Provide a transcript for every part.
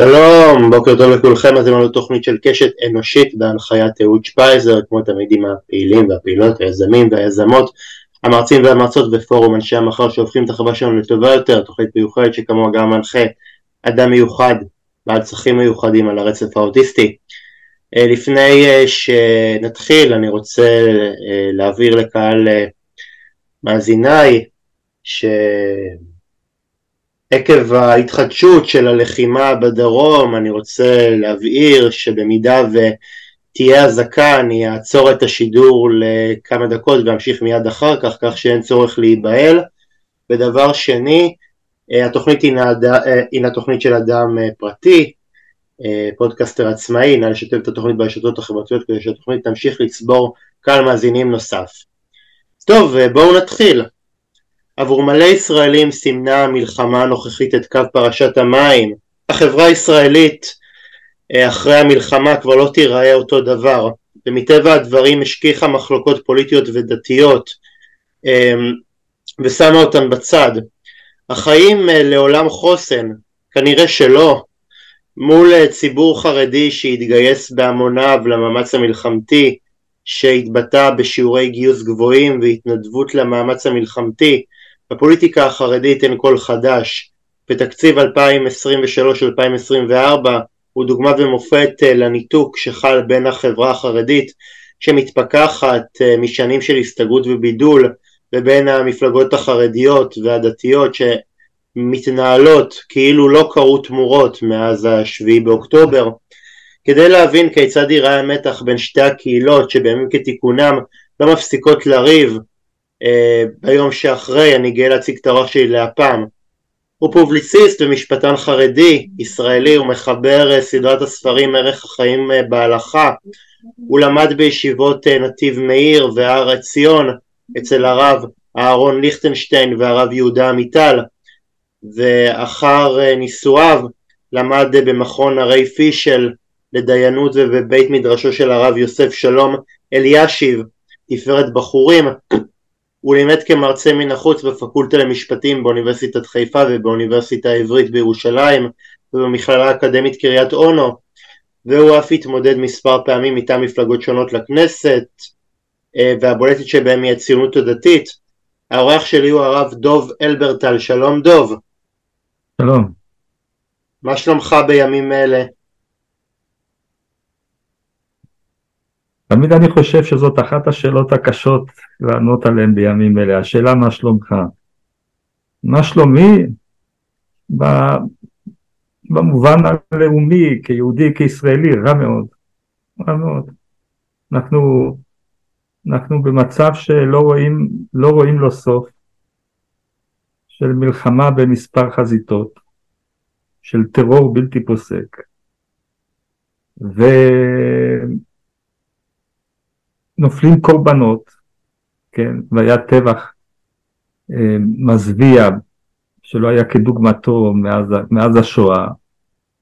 שלום, בוקר טוב לכולכם, אתם על תוכנית של קשת אנושית בהנחיית אהוד שפייזר, כמו תמיד עם הפעילים והפעילות, היזמים והיזמות, המרצים והמרצות בפורום אנשי המחר שהופכים את החברה שלנו לטובה יותר, תוכנית מיוחדת שכמוה גם מנחה אדם מיוחד בעל צרכים מיוחדים על הרצף האוטיסטי. אה, לפני אה, שנתחיל אני רוצה אה, להעביר לקהל מאזיניי ש... עקב ההתחדשות של הלחימה בדרום אני רוצה להבהיר שבמידה ותהיה אזעקה אני אעצור את השידור לכמה דקות ואמשיך מיד אחר כך כך שאין צורך להיבהל. ודבר שני התוכנית הינה תוכנית של אדם פרטי פודקאסטר עצמאי נא לשתף את התוכנית ברשתות החברתיות כדי שהתוכנית תמשיך לצבור קהל מאזינים נוסף. טוב בואו נתחיל עבור מלא ישראלים סימנה המלחמה הנוכחית את קו פרשת המים. החברה הישראלית אה, אחרי המלחמה כבר לא תיראה אותו דבר, ומטבע הדברים השכיחה מחלוקות פוליטיות ודתיות אה, ושמה אותן בצד. החיים אה, לעולם חוסן, כנראה שלא, מול ציבור חרדי שהתגייס בהמוניו למאמץ המלחמתי, שהתבטא בשיעורי גיוס גבוהים והתנדבות למאמץ המלחמתי, בפוליטיקה החרדית אין קול חדש, ותקציב 2023-2024 הוא דוגמה ומופת אה, לניתוק שחל בין החברה החרדית שמתפכחת אה, משנים של הסתגרות ובידול ובין המפלגות החרדיות והדתיות שמתנהלות כאילו לא קרו תמורות מאז השביעי באוקטובר. כדי להבין כיצד ייראה המתח בין שתי הקהילות שבימים כתיקונם לא מפסיקות לריב ביום שאחרי אני גאה להציג את האורח שלי להפעם. הוא פובליציסט ומשפטן חרדי, ישראלי, הוא מחבר אה, סדרת הספרים ערך החיים אה, בהלכה. הוא למד בישיבות נתיב מאיר והר עציון אצל הרב אהרון ליכטנשטיין והרב יהודה עמיטל ואחר נישואיו למד במכון הרי פישל לדיינות ובבית מדרשו של הרב יוסף שלום אלישיב תפארת בחורים הוא לימד כמרצה מן החוץ בפקולטה למשפטים באוניברסיטת חיפה ובאוניברסיטה העברית בירושלים ובמכללה האקדמית קריית אונו והוא אף התמודד מספר פעמים מטעם מפלגות שונות לכנסת אה, והבולטת שבהם היא הציונות הדתית. האורח שלי הוא הרב דוב אלברטל, שלום דוב. שלום. מה שלומך בימים אלה? תמיד אני חושב שזאת אחת השאלות הקשות לענות עליהן בימים אלה, השאלה מה שלומך. מה שלומי? במובן הלאומי, כיהודי, כישראלי, רע מאוד. רע מאוד. אנחנו, אנחנו במצב שלא רואים, לא רואים לו סוף, של מלחמה במספר חזיתות, של טרור בלתי פוסק. ו... נופלים קורבנות, כן, והיה טבח אה, מזוויע שלא היה כדוגמתו מאז, מאז השואה,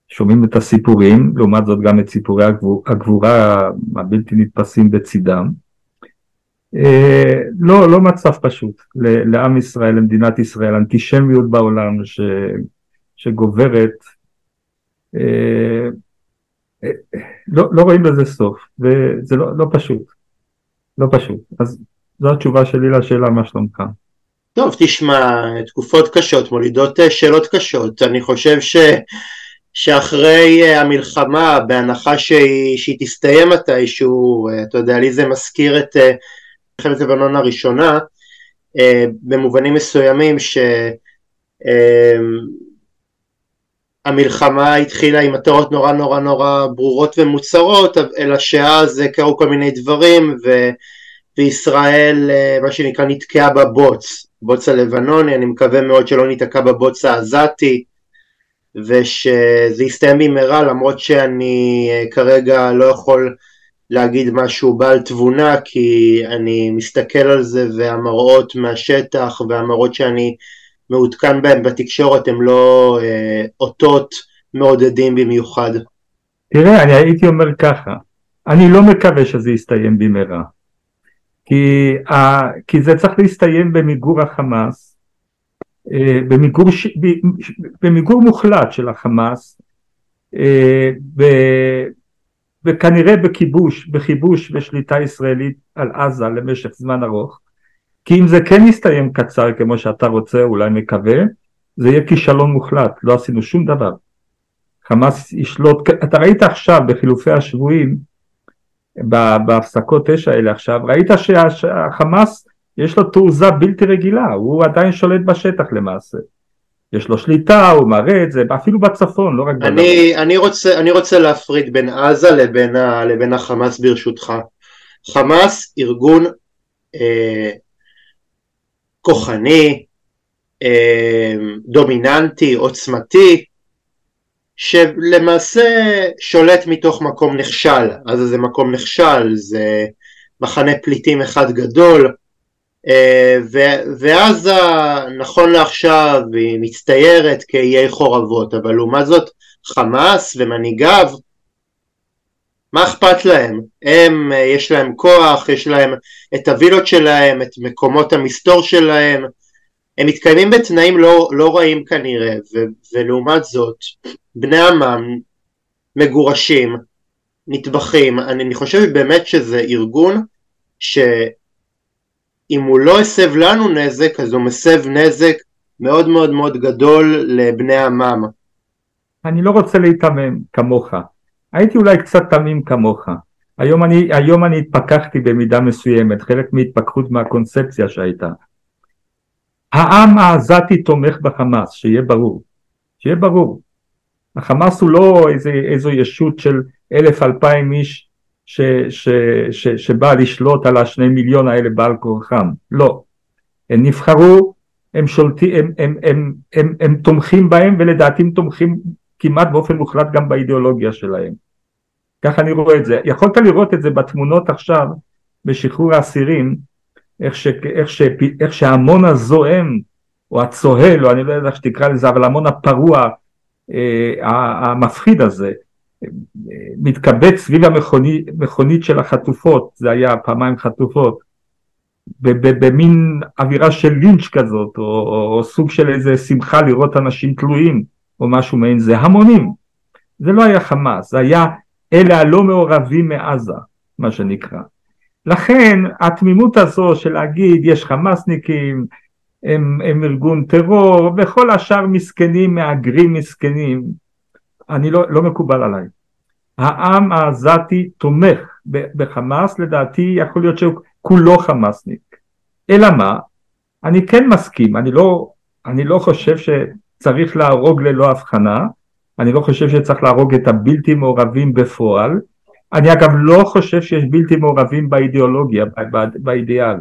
שומעים את הסיפורים, לעומת זאת גם את סיפורי הגבור, הגבורה הבלתי נתפסים בצידם. אה, לא, לא מצב פשוט לעם ישראל, למדינת ישראל, אנטישמיות בעולם ש, שגוברת, אה, לא, לא רואים לזה סוף, וזה לא, לא פשוט. לא פשוט. אז זו התשובה שלי לשאלה מה שלומך. טוב, תשמע, תקופות קשות מולידות אה, שאלות קשות. אני חושב ש... שאחרי אה, המלחמה, בהנחה שהיא, שהיא תסתיים מתישהו, אה, אתה יודע, לי זה מזכיר את מלחמת לבנון הראשונה, במובנים מסוימים ש... המלחמה התחילה עם מטרות נורא נורא נורא ברורות ומוצהרות, אלא שאז קרו כל מיני דברים ו, וישראל אה, מה שנקרא נתקעה בבוץ, בוץ הלבנוני, אני מקווה מאוד שלא ניתקע בבוץ העזתי ושזה יסתיים במהרה למרות שאני אה, כרגע לא יכול להגיד משהו בעל תבונה כי אני מסתכל על זה והמראות מהשטח והמראות שאני מעודכן בהם בתקשורת הם לא אה, אותות מעודדים במיוחד. תראה, אני הייתי אומר ככה, אני לא מקווה שזה יסתיים במהרה, כי, ה, כי זה צריך להסתיים במיגור החמאס, אה, במיגור, במיגור מוחלט של החמאס, ב, וכנראה בכיבוש, בכיבוש ושליטה ישראלית על עזה למשך זמן ארוך כי אם זה כן יסתיים קצר כמו שאתה רוצה, אולי מקווה, זה יהיה כישלון מוחלט, לא עשינו שום דבר. חמאס ישלוט, אתה ראית עכשיו בחילופי השבויים, בהפסקות אש האלה עכשיו, ראית שהחמאס יש לו תעוזה בלתי רגילה, הוא עדיין שולט בשטח למעשה. יש לו שליטה, הוא מראה את זה, אפילו בצפון, לא רק בדרום. אני, אני, רוצה, אני רוצה להפריד בין עזה לבין, ה, לבין החמאס ברשותך. חמאס ארגון אה, כוחני, אה, דומיננטי, עוצמתי, שלמעשה שולט מתוך מקום נכשל, אז זה מקום נכשל, זה מחנה פליטים אחד גדול, אה, ועזה נכון לעכשיו היא מצטיירת כאיי חורבות, אבל לעומת זאת חמאס ומנהיגיו, מה אכפת להם? הם, יש להם כוח, יש להם את הווילות שלהם, את מקומות המסתור שלהם, הם מתקיימים בתנאים לא, לא רעים כנראה, ו, ולעומת זאת, בני עמם מגורשים, נטבחים, אני, אני חושב באמת שזה ארגון שאם הוא לא הסב לנו נזק, אז הוא מסב נזק מאוד מאוד מאוד גדול לבני עמם. אני לא רוצה להיתמם כמוך, הייתי אולי קצת תמים כמוך. היום אני, היום אני התפכחתי במידה מסוימת, חלק מהתפכחות מהקונספציה שהייתה. העם העזתי תומך בחמאס, שיהיה ברור. שיהיה ברור. החמאס הוא לא איזה, איזו ישות של אלף אלפיים איש ש, ש, ש, שבא לשלוט על השני מיליון האלה בעל כורחם. לא. הם נבחרו, הם שולטים, הם, הם, הם, הם, הם, הם תומכים בהם ולדעתי הם תומכים כמעט באופן מוחלט גם באידיאולוגיה שלהם. ככה אני רואה את זה. יכולת לראות את זה בתמונות עכשיו בשחרור האסירים, איך, ש, איך, ש, איך שההמון הזועם, או הצוהל, או אני לא יודע איך שתקרא לזה, אבל ההמון הפרוע, המפחיד הזה, מתקבץ סביב המכונית של החטופות, זה היה פעמיים חטופות, במין אווירה של לינץ' כזאת, או, או, או סוג של איזה שמחה לראות אנשים תלויים, או משהו מעין זה, המונים. זה לא היה חמאס, זה היה אלה הלא מעורבים מעזה, מה שנקרא. לכן התמימות הזו של להגיד יש חמאסניקים, הם, הם ארגון טרור, וכל השאר מסכנים, מהגרים מסכנים, אני לא, לא מקובל עליי. העם העזתי תומך בחמאס, לדעתי יכול להיות שהוא כולו חמאסניק. אלא מה? אני כן מסכים, אני לא, אני לא חושב שצריך להרוג ללא הבחנה, אני לא חושב שצריך להרוג את הבלתי מעורבים בפועל, אני אגב לא חושב שיש בלתי מעורבים באידיאולוגיה, באידיאל.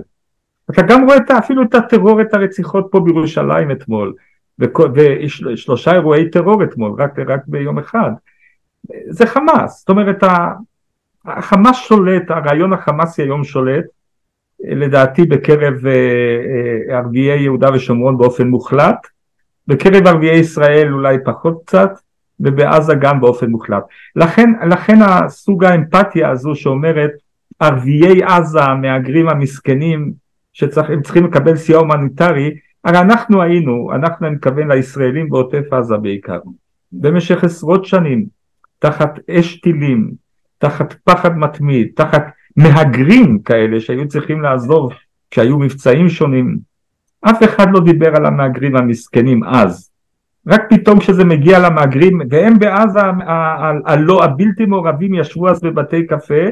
אתה גם רואה את, אפילו את הטרור, את הרציחות פה בירושלים אתמול, ושלושה אירועי טרור אתמול, רק, רק ביום אחד. זה חמאס, זאת אומרת החמאס שולט, הרעיון החמאסי היום שולט, לדעתי בקרב אה, אה, ערביי יהודה ושומרון באופן מוחלט, בקרב ערביי ישראל אולי פחות קצת, ובעזה גם באופן מוחלט. לכן, לכן הסוג האמפתיה הזו שאומרת ערביי עזה, המהגרים המסכנים, שהם צריכים לקבל סיוע הומניטרי, הרי אנחנו היינו, אנחנו אני מתכוון לישראלים בעוטף עזה בעיקר, במשך עשרות שנים, תחת אש טילים, תחת פחד מתמיד, תחת מהגרים כאלה שהיו צריכים לעזוב כשהיו מבצעים שונים, אף אחד לא דיבר על המהגרים המסכנים אז, רק פתאום כשזה מגיע למהגרים, והם בעזה הלא הבלתי מעורבים ישבו אז בבתי קפה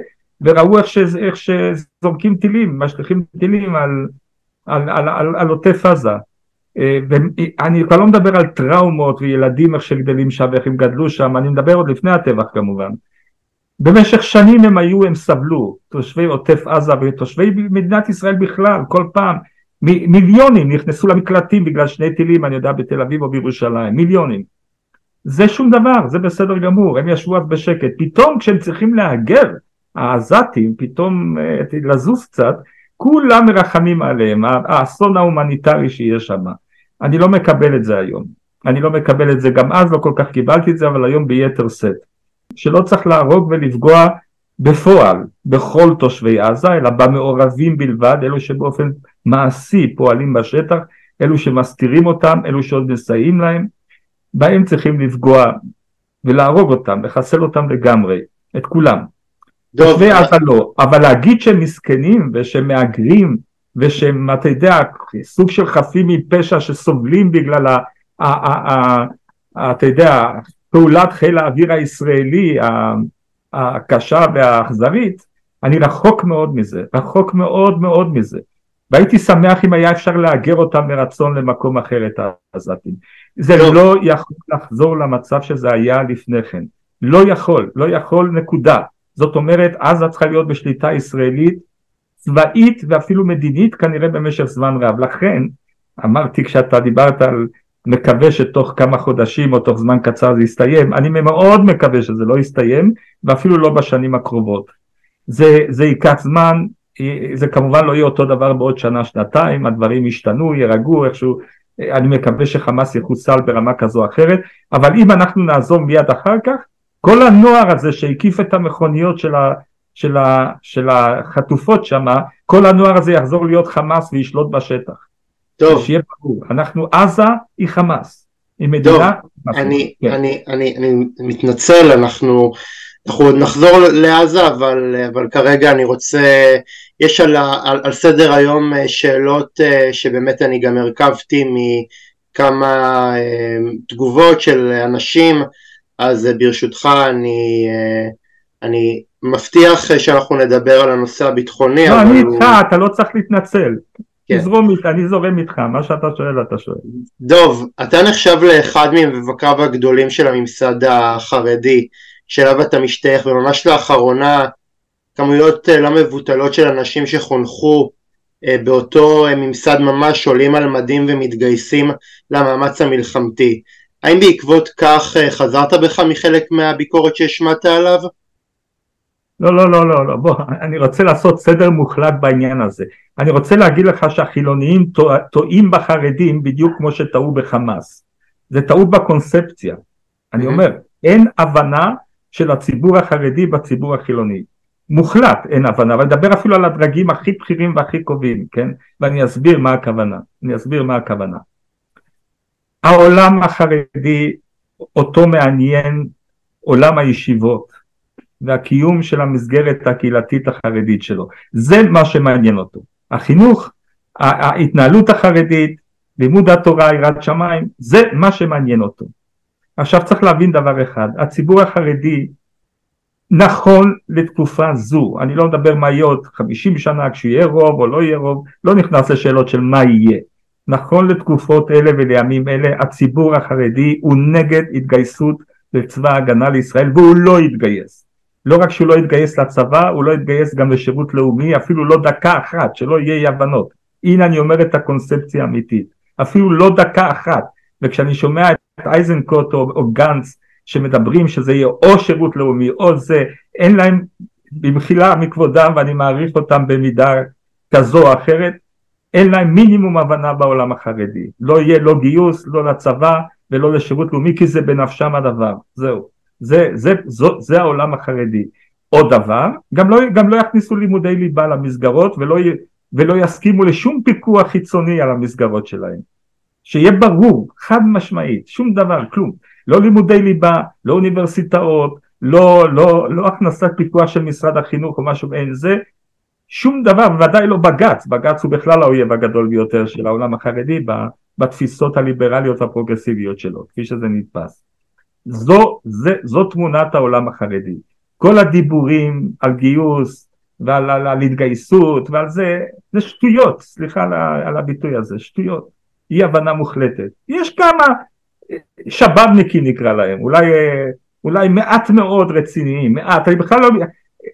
וראו איך, ש, איך שזורקים טילים, משליכים טילים על, על, על, על, על עוטף עזה. אה, ואני כבר לא מדבר על טראומות וילדים איך שגדלים שם ואיך הם גדלו שם, אני מדבר עוד לפני הטבח כמובן. במשך שנים הם היו, הם סבלו, תושבי עוטף עזה ותושבי מדינת ישראל בכלל, כל פעם מיליונים נכנסו למקלטים בגלל שני טילים, אני יודע, בתל אביב או בירושלים, מיליונים. זה שום דבר, זה בסדר גמור, הם ישבו אז בשקט. פתאום כשהם צריכים להגר, העזתים, פתאום אה, לזוז קצת, כולם מרחמים עליהם, האסון ההומניטרי שיש שם. אני לא מקבל את זה היום. אני לא מקבל את זה, גם אז לא כל כך קיבלתי את זה, אבל היום ביתר שאת. שלא צריך להרוג ולפגוע בפועל בכל תושבי עזה, אלא במעורבים בלבד, אלו שבאופן מעשי פועלים בשטח, אלו שמסתירים אותם, אלו שעוד מסייעים להם, בהם צריכים לפגוע ולהרוג אותם, לחסל אותם לגמרי, את כולם. תושבי עזה לא, אבל להגיד שהם מסכנים ושהם מהגרים ושהם, אתה יודע, סוג של חפים מפשע שסובלים בגלל, ה, ה, ה, ה, ה, אתה יודע, פעולת חיל האוויר הישראלי הקשה והאכזרית, אני רחוק מאוד מזה, רחוק מאוד מאוד מזה. והייתי שמח אם היה אפשר להגר אותם מרצון למקום אחר את העזתים. זה לא. לא יכול לחזור למצב שזה היה לפני כן. לא יכול, לא יכול נקודה. זאת אומרת עזה צריכה להיות בשליטה ישראלית צבאית ואפילו מדינית כנראה במשך זמן רב. לכן אמרתי כשאתה דיברת על מקווה שתוך כמה חודשים או תוך זמן קצר זה יסתיים, אני מאוד מקווה שזה לא יסתיים ואפילו לא בשנים הקרובות. זה, זה ייקח זמן, זה כמובן לא יהיה אותו דבר בעוד שנה שנתיים, הדברים ישתנו, יירגעו איכשהו, אני מקווה שחמאס יחוסל ברמה כזו או אחרת, אבל אם אנחנו נעזור מיד אחר כך, כל הנוער הזה שהקיף את המכוניות של, ה, של, ה, של החטופות שם, כל הנוער הזה יחזור להיות חמאס וישלוט בשטח. טוב. שיהיה ברור, אנחנו עזה היא חמאס, היא מדינה... טוב, אני, כן. אני, אני, אני מתנצל, אנחנו, אנחנו עוד נחזור לעזה, אבל, אבל כרגע אני רוצה, יש על, על, על סדר היום אה, שאלות אה, שבאמת אני גם הרכבתי מכמה אה, תגובות של אנשים, אז ברשותך אני, אני מבטיח שאנחנו נדבר על הנושא הביטחוני. לא, אני איתך, הוא... אתה לא צריך להתנצל. כן. תזרום איתה, אני זורם איתך, מה שאתה שואל אתה שואל. דוב, אתה נחשב לאחד ממבקריו הגדולים של הממסד החרדי, שאליו אתה משתייך, וממש לאחרונה כמויות אה, לא מבוטלות של אנשים שחונכו אה, באותו אה, ממסד ממש עולים על מדים ומתגייסים למאמץ המלחמתי. האם בעקבות כך חזרת בך מחלק מהביקורת שהשמעת עליו? לא, לא, לא, לא, לא, בוא, אני רוצה לעשות סדר מוחלט בעניין הזה. אני רוצה להגיד לך שהחילוניים טועים בחרדים בדיוק כמו שטעו בחמאס. זה טעות בקונספציה. אני אומר, אין הבנה של הציבור החרדי בציבור החילוני. מוחלט אין הבנה, אבל נדבר אפילו על הדרגים הכי בכירים והכי קובעים, כן? ואני אסביר מה הכוונה. אני אסביר מה הכוונה. העולם החרדי, אותו מעניין עולם הישיבות. והקיום של המסגרת הקהילתית החרדית שלו. זה מה שמעניין אותו. החינוך, ההתנהלות החרדית, לימוד התורה, יראת שמיים, זה מה שמעניין אותו. עכשיו צריך להבין דבר אחד, הציבור החרדי נכון לתקופה זו, אני לא מדבר מה יהיה עוד 50 שנה כשיהיה רוב או לא יהיה רוב, לא נכנס לשאלות של מה יהיה. נכון לתקופות אלה ולימים אלה הציבור החרדי הוא נגד התגייסות לצבא ההגנה לישראל והוא לא יתגייס. לא רק שהוא לא יתגייס לצבא, הוא לא יתגייס גם לשירות לאומי, אפילו לא דקה אחת, שלא יהיה אי הבנות. הנה אני אומר את הקונספציה האמיתית. אפילו לא דקה אחת. וכשאני שומע את אייזנקוט או, או גנץ שמדברים שזה יהיה או שירות לאומי או זה, אין להם, במחילה מכבודם ואני מעריך אותם במידה כזו או אחרת, אין להם מינימום הבנה בעולם החרדי. לא יהיה לא גיוס, לא לצבא ולא לשירות לאומי כי זה בנפשם הדבר. זהו. זה, זה, זה, זה העולם החרדי. עוד דבר, גם לא, גם לא יכניסו לימודי ליבה למסגרות ולא, ולא יסכימו לשום פיקוח חיצוני על המסגרות שלהם. שיהיה ברור, חד משמעית, שום דבר, כלום. לא לימודי ליבה, לא אוניברסיטאות, לא, לא, לא הכנסת פיקוח של משרד החינוך או משהו מעין זה, שום דבר, בוודאי לא בג"ץ, בג"ץ הוא בכלל האויב הגדול ביותר של העולם החרדי בתפיסות הליברליות והפרוגרסיביות שלו, כפי שזה נתפס. זו, זה, זו תמונת העולם החרדי. כל הדיבורים על גיוס ועל על, על התגייסות ועל זה, זה שטויות, סליחה על, על הביטוי הזה, שטויות. אי הבנה מוחלטת. יש כמה שבאבניקים נקרא להם, אולי, אולי מעט מאוד רציניים, מעט, אני בכלל לא...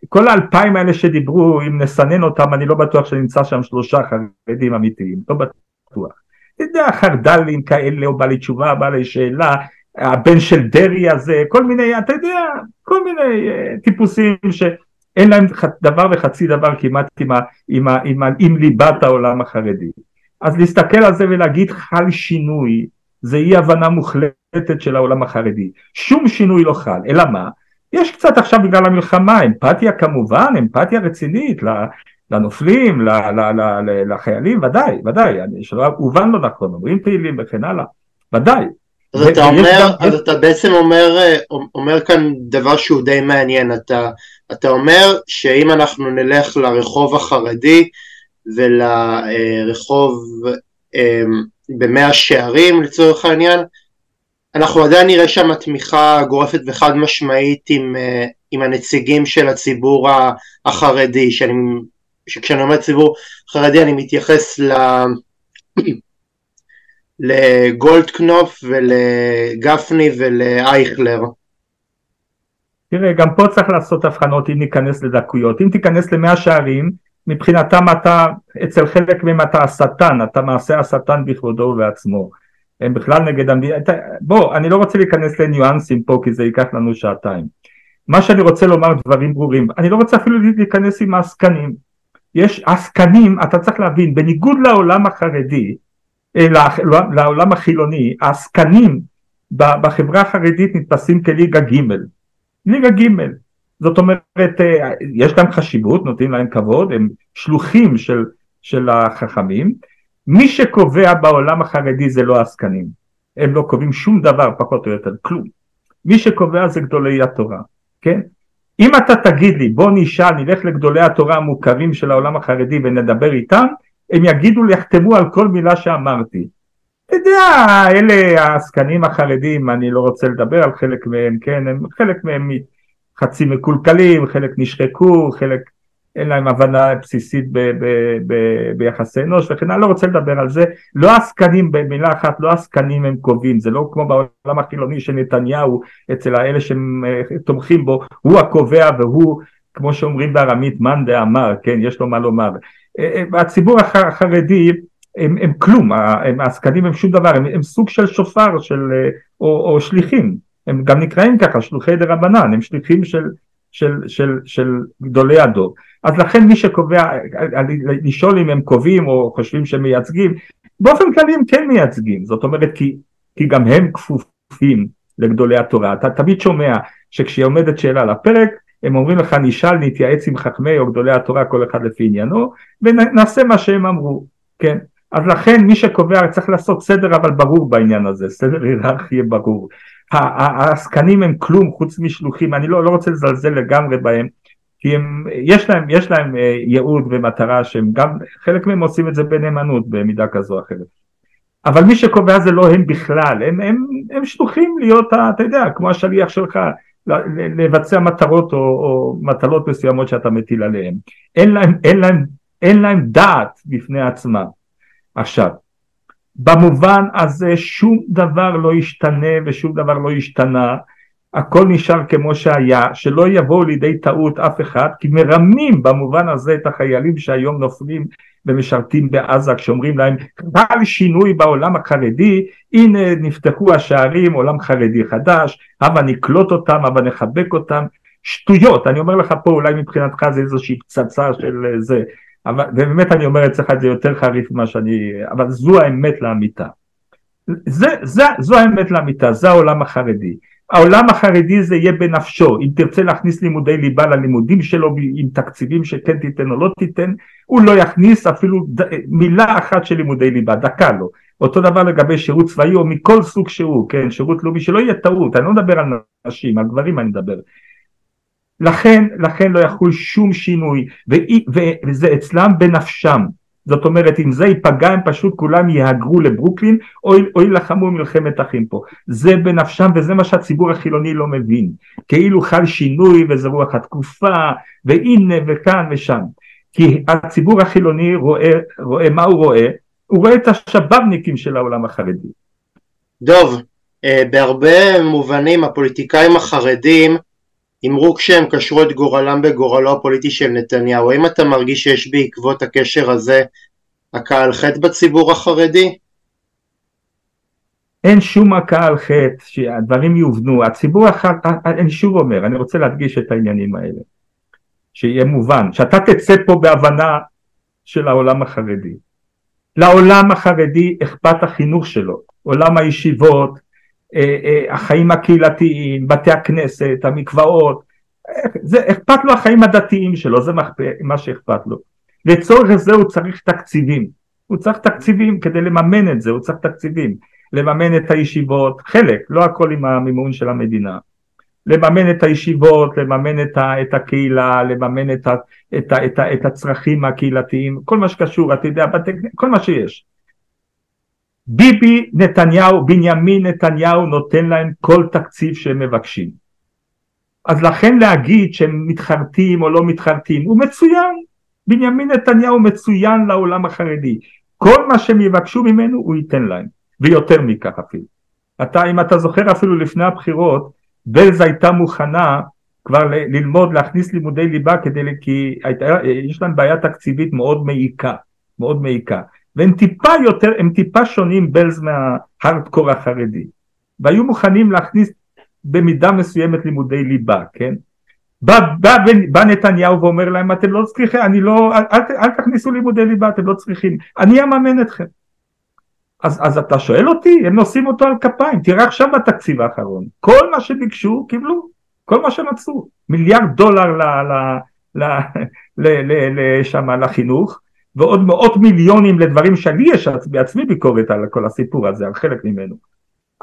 כל האלפיים האלה שדיברו, אם נסנן אותם, אני לא בטוח שנמצא שם שלושה חרדים אמיתיים, לא בטוח. אתה יודע, חרד"לים כאלה, או בעלי תשובה, בעלי שאלה, הבן של דרעי הזה, כל מיני, אתה יודע, כל מיני uh, טיפוסים שאין להם דבר וחצי דבר כמעט עם, ה, עם, ה, עם, ה, עם ליבת העולם החרדי. אז להסתכל על זה ולהגיד חל שינוי, זה אי הבנה מוחלטת של העולם החרדי. שום שינוי לא חל, אלא מה? יש קצת עכשיו בגלל המלחמה, אמפתיה כמובן, אמפתיה רצינית לנופלים, לחיילים, ודאי, ודאי, שלא הובן לא נכון, אומרים פעילים וכן הלאה, ודאי. אז אתה אומר, אז אתה בעצם אומר, אומר כאן דבר שהוא די מעניין, אתה, אתה אומר שאם אנחנו נלך לרחוב החרדי ולרחוב אמ, במאה שערים לצורך העניין, אנחנו עדיין נראה שם תמיכה גורפת וחד משמעית עם, אה, עם הנציגים של הציבור החרדי, שאני, שכשאני אומר ציבור חרדי אני מתייחס ל... לגולדקנופ ולגפני ולאייכלר. תראה, גם פה צריך לעשות הבחנות אם ניכנס לדקויות. אם תיכנס למאה שערים, מבחינתם אתה, אצל חלק מהם אתה השטן, אתה מעשה השטן בכבודו ובעצמו. הם בכלל נגד המדינה, בוא, אני לא רוצה להיכנס לניואנסים פה כי זה ייקח לנו שעתיים. מה שאני רוצה לומר דברים ברורים, אני לא רוצה אפילו להיכנס עם העסקנים. יש עסקנים, אתה צריך להבין, בניגוד לעולם החרדי, אה, לעולם החילוני, העסקנים בחברה החרדית נתפסים כליגה ג', ליגה ג', זאת אומרת, אה, יש להם חשיבות, נותנים להם כבוד, הם שלוחים של, של החכמים, מי שקובע בעולם החרדי זה לא העסקנים, הם לא קובעים שום דבר פחות או יותר, כלום. מי שקובע זה גדולי התורה, כן? אם אתה תגיד לי בוא נשאל, נלך לגדולי התורה המוכרים של העולם החרדי ונדבר איתם, הם יגידו יחתמו על כל מילה שאמרתי. אתה יודע, אלה העסקנים החרדים, אני לא רוצה לדבר על חלק מהם, כן, הם, חלק מהם חצי מקולקלים, חלק נשחקו, חלק אין להם הבנה בסיסית ב, ב, ב, ביחסי אנוש וכן אני לא רוצה לדבר על זה, לא עסקנים במילה אחת, לא עסקנים הם קובעים, זה לא כמו בעולם החילוני של נתניהו, אצל האלה שתומכים אה, בו, הוא הקובע והוא, כמו שאומרים בארמית, מאן דאמר, כן, יש לו מה לומר. אה, אה, הציבור החרדי הם, הם כלום, הם, העסקנים הם שום דבר, הם, הם סוג של שופר של, או, או שליחים, הם גם נקראים ככה, שלוחי דה רבנן, הם שליחים של, של, של, של גדולי הדור. אז לכן מי שקובע, לשאול אם הם קובעים או חושבים שהם מייצגים, באופן כללי הם כן מייצגים, זאת אומרת כי, כי גם הם כפופים לגדולי התורה. אתה תמיד שומע שכשהיא עומדת שאלה על הפרק, הם אומרים לך נשאל נתייעץ עם חכמי או גדולי התורה כל אחד לפי עניינו ונעשה מה שהם אמרו, כן? אז לכן מי שקובע צריך לעשות סדר אבל ברור בעניין הזה, סדר היררכי ברור. העסקנים הם כלום חוץ משלוחים, אני לא, לא רוצה לזלזל לגמרי בהם, כי הם, יש להם, יש להם אה, ייעוד ומטרה שהם גם, חלק מהם עושים את זה בנאמנות במידה כזו או אחרת. אבל מי שקובע זה לא הם בכלל, הם, הם, הם שלוחים להיות, אתה יודע, כמו השליח שלך, לבצע מטרות או, או מטלות מסוימות שאתה מטיל עליהם. אין להם, אין להם, אין להם דעת בפני עצמם. עכשיו, במובן הזה שום דבר לא ישתנה ושום דבר לא השתנה, הכל נשאר כמו שהיה, שלא יבואו לידי טעות אף אחד, כי מרמים במובן הזה את החיילים שהיום נופלים ומשרתים בעזה כשאומרים להם חל שינוי בעולם החרדי, הנה נפתחו השערים, עולם חרדי חדש, הבה נקלוט אותם, הבה נחבק אותם, שטויות, אני אומר לך פה אולי מבחינתך זה איזושהי פצצה של זה, אבל, ובאמת אני אומר אצלך את זה יותר חריף ממה שאני, אבל זו האמת לאמיתה. זה, זה, זו האמת לאמיתה, זה העולם החרדי. העולם החרדי זה יהיה בנפשו, אם תרצה להכניס לימודי ליבה ללימודים שלו עם תקציבים שכן תיתן או לא תיתן, הוא לא יכניס אפילו ד... מילה אחת של לימודי ליבה, דקה לא. אותו דבר לגבי שירות צבאי או מכל סוג שהוא, כן, שירות לאומי, שלא יהיה טעות, אני לא מדבר על נשים, על גברים אני מדבר. לכן, לכן לא יחול שום שינוי, וזה אצלם בנפשם. זאת אומרת אם זה ייפגע הם פשוט כולם יהגרו לברוקלין או יילחמו מלחמת אחים פה. זה בנפשם וזה מה שהציבור החילוני לא מבין. כאילו חל שינוי וזה רוח התקופה והנה וכאן ושם. כי הציבור החילוני רואה, רואה מה הוא רואה? הוא רואה את השבבניקים של העולם החרדי. דוב, אה, בהרבה מובנים הפוליטיקאים החרדים אמרו כשהם קשרו את גורלם בגורלו הפוליטי של נתניהו, האם אתה מרגיש שיש בעקבות הקשר הזה הקהל חטא בציבור החרדי? אין שום על חטא שהדברים יובנו, הציבור החרדי, אני שוב אומר, אני רוצה להדגיש את העניינים האלה, שיהיה מובן, שאתה תצא פה בהבנה של העולם החרדי. לעולם החרדי אכפת החינוך שלו, עולם הישיבות, החיים הקהילתיים, בתי הכנסת, המקוואות, זה אכפת לו החיים הדתיים שלו, זה מה שאכפת לו. לצורך זה הוא צריך תקציבים, הוא צריך תקציבים כדי לממן את זה, הוא צריך תקציבים. לממן את הישיבות, חלק, לא הכל עם המימון של המדינה, לממן את הישיבות, לממן את, ה, את הקהילה, לממן את, ה, את, ה, את, ה, את הצרכים הקהילתיים, כל מה שקשור, אתה יודע, כל מה שיש. ביבי נתניהו, בנימין נתניהו נותן להם כל תקציב שהם מבקשים. אז לכן להגיד שהם מתחרטים או לא מתחרטים, הוא מצוין. בנימין נתניהו מצוין לעולם החרדי. כל מה שהם יבקשו ממנו הוא ייתן להם, ויותר מכך אפילו. אתה, אם אתה זוכר אפילו לפני הבחירות, בלז הייתה מוכנה כבר ללמוד, להכניס לימודי ליבה כדי, כי הייתה, יש להם בעיה תקציבית מאוד מעיקה, מאוד מעיקה. והם טיפה יותר, הם טיפה שונים בלז מההארדקור החרדי. והיו מוכנים להכניס במידה מסוימת לימודי ליבה, כן? בא, בא, בא נתניהו ואומר להם אתם לא צריכים, אני לא, אל, אל, אל תכניסו לימודי ליבה, אתם לא צריכים, אני אממן אתכם. אז, אז אתה שואל אותי, הם נושאים אותו על כפיים, תראה עכשיו בתקציב האחרון, כל מה שביקשו קיבלו, כל מה שמצאו, מיליארד דולר ל, ל, ל, ל, ל, ל, שמה, לחינוך, ועוד מאות מיליונים לדברים שאני יש בעצמי ביקורת על כל הסיפור הזה, על חלק ממנו.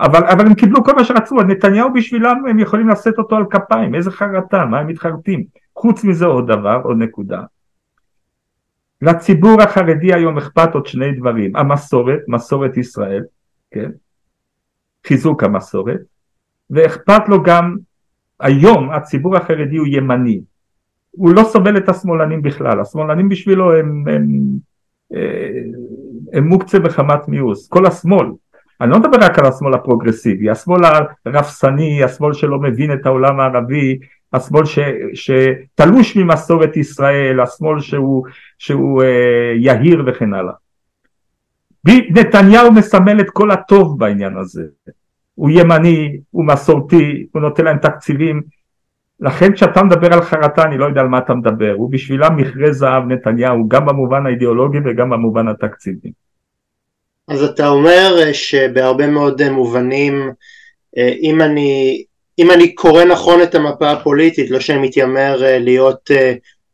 אבל, אבל הם קיבלו כל מה שרצו, נתניהו בשבילם הם יכולים לשאת אותו על כפיים, איזה חרטה, מה הם מתחרטים. חוץ מזה עוד דבר, עוד נקודה. לציבור החרדי היום אכפת עוד שני דברים, המסורת, מסורת ישראל, כן, חיזוק המסורת, ואכפת לו גם, היום הציבור החרדי הוא ימני, הוא לא סובל את השמאלנים בכלל, השמאלנים בשבילו הם, הם, הם, אה, הם מוקצה בחמת מיאוס, כל השמאל, אני לא מדבר רק על השמאל הפרוגרסיבי, השמאל הרפסני, השמאל שלא מבין את העולם הערבי, השמאל ש, שתלוש ממסורת ישראל, השמאל שהוא, שהוא אה, יהיר וכן הלאה. נתניהו מסמל את כל הטוב בעניין הזה, הוא ימני, הוא מסורתי, הוא נותן להם תקציבים, לכן כשאתה מדבר על חרטה אני לא יודע על מה אתה מדבר, הוא בשבילם מכרה זהב נתניהו גם במובן האידיאולוגי וגם במובן התקציבי. אז אתה אומר אה, שבהרבה מאוד אה, מובנים אה, אם אני, אם אני קורא נכון את המפה הפוליטית, לא שאני מתיימר להיות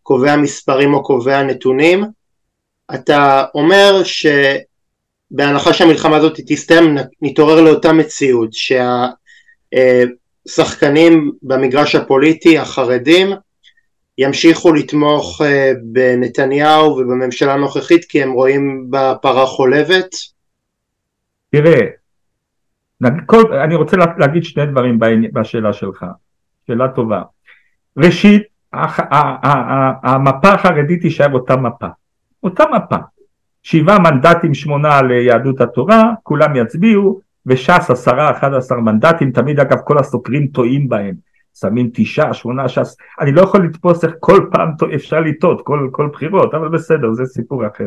קובע מספרים או קובע נתונים, אתה אומר שבהנחה שהמלחמה הזאת תסתיים נתעורר לאותה מציאות שהשחקנים במגרש הפוליטי החרדים ימשיכו לתמוך בנתניהו ובממשלה הנוכחית כי הם רואים בה פרה חולבת תראה, כל, אני רוצה להגיד שני דברים בשאלה שלך, שאלה טובה. ראשית, המפה החרדית תישאר אותה מפה, אותה מפה. שבעה מנדטים שמונה ליהדות התורה, כולם יצביעו, וש"ס עשרה, אחד עשר מנדטים, תמיד אגב כל הסוקרים טועים בהם, שמים תשעה, שמונה ש"ס, אני לא יכול לתפוס איך כל פעם אפשר לטעות, כל, כל בחירות, אבל בסדר, זה סיפור אחר.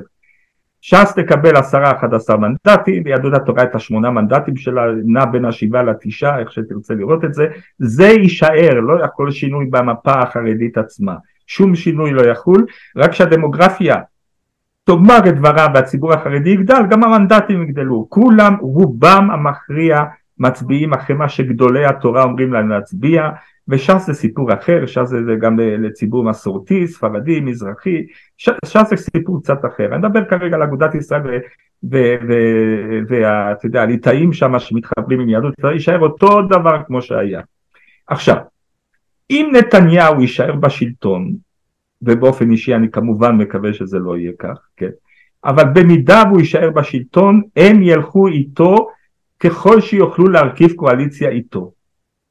ש"ס תקבל עשרה, אחד עשר מנדטים, ויהדות התורה את השמונה מנדטים שלה, נע בין השבעה לתשעה, איך שתרצה לראות את זה, זה יישאר, לא יכול שינוי במפה החרדית עצמה, שום שינוי לא יחול, רק שהדמוגרפיה תאמר את דברה והציבור החרדי יגדל, גם המנדטים יגדלו, כולם, רובם המכריע מצביעים אחרי מה שגדולי התורה אומרים להם להצביע, וש"ס זה סיפור אחר, ש"ס זה גם לציבור מסורתי, ספרדי, מזרחי, ש"ס זה סיפור קצת אחר. אני מדבר כרגע על אגודת ישראל ואתה יודע, הליטאים שם שמתחברים עם יהדות ישראל, יישאר אותו דבר כמו שהיה. עכשיו, אם נתניהו יישאר בשלטון, ובאופן אישי אני כמובן מקווה שזה לא יהיה כך, כן, אבל במידה והוא יישאר בשלטון, הם ילכו איתו ככל שיוכלו להרכיב קואליציה איתו.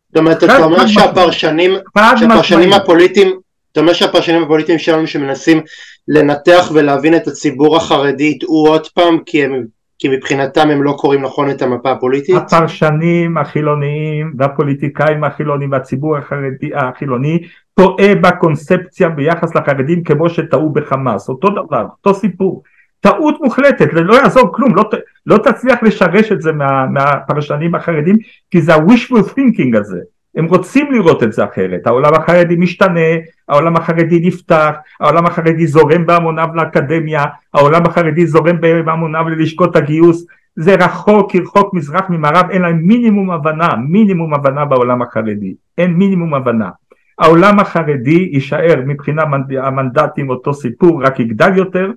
זאת אומרת, אתה אומר שהפרשנים, שהפרשנים הפוליטיים, אתה אומר שהפרשנים הפוליטיים שלנו שמנסים לנתח ולהבין את הציבור החרדי יטעו עוד פעם כי הם כי מבחינתם הם לא קוראים נכון את המפה הפוליטית? הפרשנים החילוניים והפוליטיקאים החילוניים והציבור החרדי, החילוני טועה בקונספציה ביחס לחרדים כמו שטעו בחמאס, אותו דבר, אותו סיפור. טעות מוחלטת, לא יעזור כלום, לא, לא תצליח לשרש את זה מה, מהפרשנים החרדים כי זה ה-wishful thinking הזה, הם רוצים לראות את זה אחרת, העולם החרדי משתנה, העולם החרדי נפתח, העולם החרדי זורם בהמוניו לאקדמיה, העולם החרדי זורם בהמוניו ללשכות הגיוס, זה רחוק כרחוק מזרח ממערב, אין להם מינימום הבנה, מינימום הבנה בעולם החרדי, אין מינימום הבנה. העולם החרדי יישאר מבחינה המנדטים אותו סיפור, רק יגדל יותר,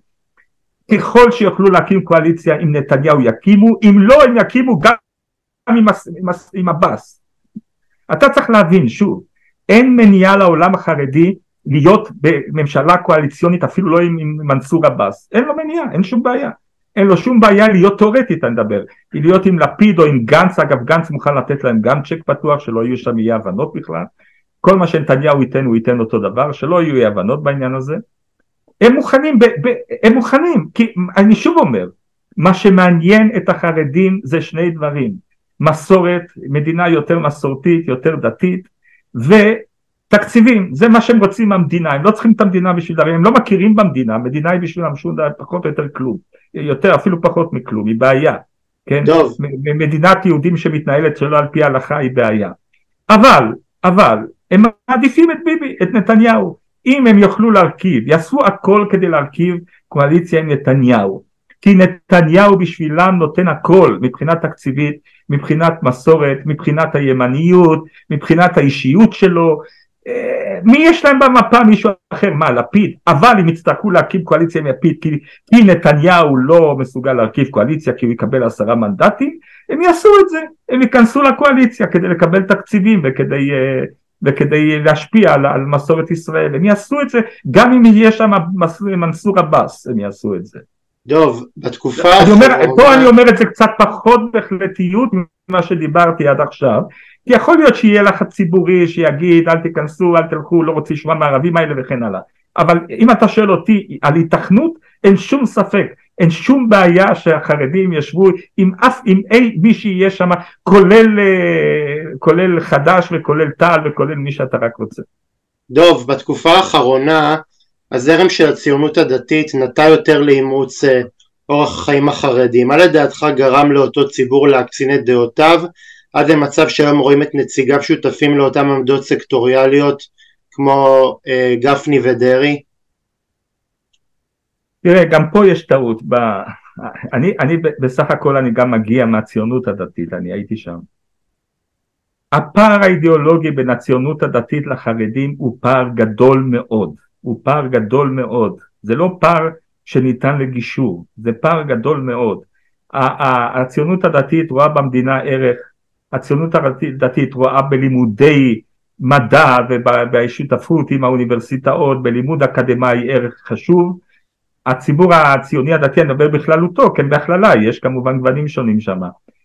ככל שיוכלו להקים קואליציה עם נתניהו יקימו, אם לא הם יקימו גם עם, עם, עם עבאס. אתה צריך להבין, שוב, אין מניעה לעולם החרדי להיות בממשלה קואליציונית אפילו לא עם, עם מנסור עבאס, אין לו מניעה, אין שום בעיה. אין לו שום בעיה להיות תאורטית אני מדבר, להיות עם לפיד או עם גנץ, אגב גנץ מוכן לתת להם גם צ'ק פתוח שלא יהיו שם אי הבנות בכלל, כל מה שנתניהו ייתן הוא ייתן אותו דבר, שלא יהיו אי הבנות בעניין הזה, הם מוכנים, ב, ב, הם מוכנים, כי אני שוב אומר, מה שמעניין את החרדים זה שני דברים, מסורת, מדינה יותר מסורתית, יותר דתית, ותקציבים, זה מה שהם רוצים מהמדינה, הם לא צריכים את המדינה בשביל דבר, הם לא מכירים במדינה, המדינה היא בשבילם שום דבר, פחות או יותר כלום, יותר אפילו פחות מכלום, היא בעיה, כן? טוב. מדינת יהודים שמתנהלת שלא על פי ההלכה היא בעיה. אבל, אבל, הם מעדיפים את ביבי, את נתניהו. אם הם יוכלו להרכיב, יעשו הכל כדי להרכיב קואליציה עם נתניהו. כי נתניהו בשבילם נותן הכל מבחינה תקציבית, מבחינת מסורת, מבחינת הימניות, מבחינת האישיות שלו, אה, מי יש להם במפה מישהו אחר? מה לפיד? אבל אם יצטרכו להקים קואליציה עם לפיד כי, כי נתניהו לא מסוגל להרכיב קואליציה כי הוא יקבל עשרה מנדטים הם יעשו את זה, הם ייכנסו לקואליציה כדי לקבל תקציבים וכדי, אה, וכדי להשפיע על, על מסורת ישראל הם יעשו את זה גם אם יהיה שם מנסור עבאס הם יעשו את זה דוב, בתקופה האחרונה... פה אני אומר את זה קצת פחות בהחלטיות ממה שדיברתי עד עכשיו, כי יכול להיות שיהיה לחץ ציבורי שיגיד אל תיכנסו, אל תלכו, לא רוצה לשמוע מהערבים האלה וכן הלאה. אבל אם אתה שואל אותי על היתכנות, אין שום ספק, אין שום בעיה שהחרדים ישבו עם אף, עם אי מי שיהיה שם, כולל, אה, כולל חד"ש וכולל טל וכולל מי שאתה רק רוצה. דוב, בתקופה האחרונה הזרם של הציונות הדתית נטה יותר לאימוץ אה, אורח החיים החרדי. מה לדעתך גרם לאותו ציבור להקצין את דעותיו עד למצב שהיום רואים את נציגיו שותפים לאותן עמדות סקטוריאליות כמו אה, גפני ודרעי? תראה, גם פה יש טעות. ב... אני, אני בסך הכל אני גם מגיע מהציונות הדתית, אני הייתי שם. הפער האידיאולוגי בין הציונות הדתית לחרדים הוא פער גדול מאוד. הוא פער גדול מאוד, זה לא פער שניתן לגישור, זה פער גדול מאוד. הציונות הדתית רואה במדינה ערך, הציונות הדתית רואה בלימודי מדע ובשותפות עם האוניברסיטאות, בלימוד אקדמאי ערך חשוב. הציבור הציוני הדתי, אני מדבר בכללותו, כן בהכללה, יש כמובן גוונים שונים שם.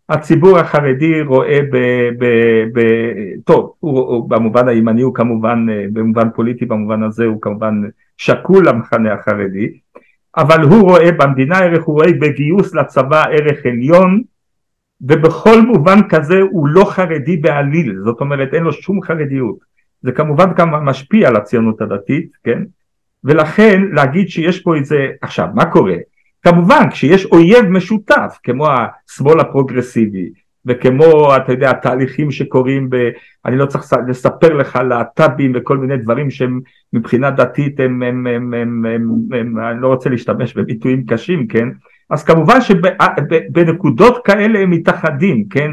הציבור החרדי רואה ב... ב, ב טוב, הוא, הוא, במובן הימני הוא כמובן, אה, במובן פוליטי במובן הזה הוא כמובן שקול למחנה החרדי, אבל הוא רואה במדינה ערך, הוא רואה בגיוס לצבא ערך עליון, ובכל מובן כזה הוא לא חרדי בעליל, זאת אומרת אין לו שום חרדיות. זה כמובן כמה משפיע על הציונות הדתית, כן? ולכן להגיד שיש פה איזה, עכשיו מה קורה? כמובן כשיש אויב משותף כמו השמאל הפרוגרסיבי וכמו אתה יודע התהליכים שקורים ב... אני לא צריך לספר לך להט"בים וכל מיני דברים שהם מבחינה דתית הם, הם, הם, הם, הם, הם אני לא רוצה להשתמש בביטויים קשים כן? אז כמובן שבנקודות כאלה הם מתאחדים כן?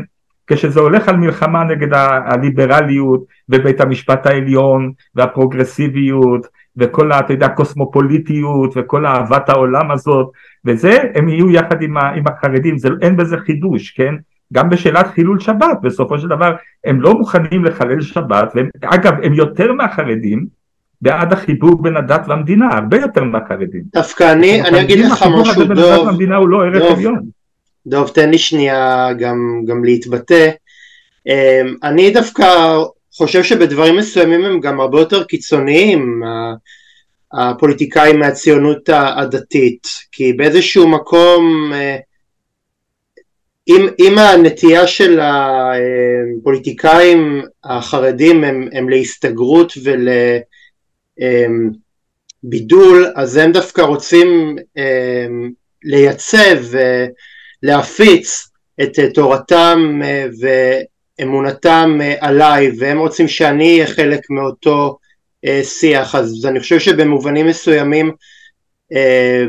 כשזה הולך על מלחמה נגד הליברליות ובית המשפט העליון והפרוגרסיביות וכל אתה יודע הקוסמופוליטיות וכל אהבת העולם הזאת וזה הם יהיו יחד עם, ה, עם החרדים, זה, אין בזה חידוש, כן? גם בשאלת חילול שבת, בסופו של דבר הם לא מוכנים לחלל שבת, והם, אגב הם יותר מהחרדים בעד החיבור בין הדת והמדינה, הרבה יותר מהחרדים. דווקא אני, אני אגיד לך משהו, והמדינה הוא לא עליון. דוב, תן לי שנייה גם, גם להתבטא. אמ, אני דווקא חושב שבדברים מסוימים הם גם הרבה יותר קיצוניים. הפוליטיקאים מהציונות הדתית, כי באיזשהו מקום אה, אם, אם הנטייה של הפוליטיקאים החרדים הם, הם להסתגרות ולבידול, אז הם דווקא רוצים אה, לייצב ולהפיץ את תורתם אה, ואמונתם עליי, והם רוצים שאני אהיה חלק מאותו אה, שיח, אז אני חושב שבמובנים מסוימים אה,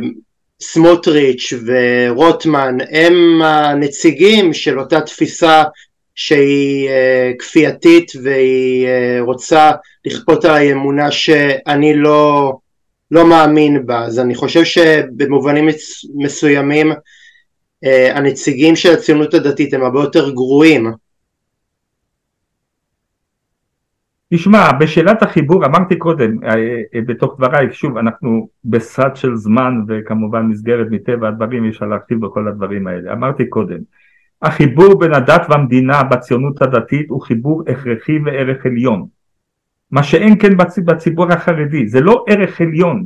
סמוטריץ' ורוטמן הם הנציגים של אותה תפיסה שהיא אה, כפייתית והיא רוצה לכפות עליי אמונה שאני לא, לא מאמין בה, אז אני חושב שבמובנים מסוימים אה, הנציגים של הציונות הדתית הם הרבה יותר גרועים. תשמע, בשאלת החיבור, אמרתי קודם, אה, אה, בתוך דבריי, שוב, אנחנו בסד של זמן וכמובן מסגרת מטבע הדברים, אי אפשר להרחיב בכל הדברים האלה. אמרתי קודם, החיבור בין הדת והמדינה בציונות הדתית הוא חיבור הכרחי וערך עליון. מה שאין כן בציבור החרדי, זה לא ערך עליון.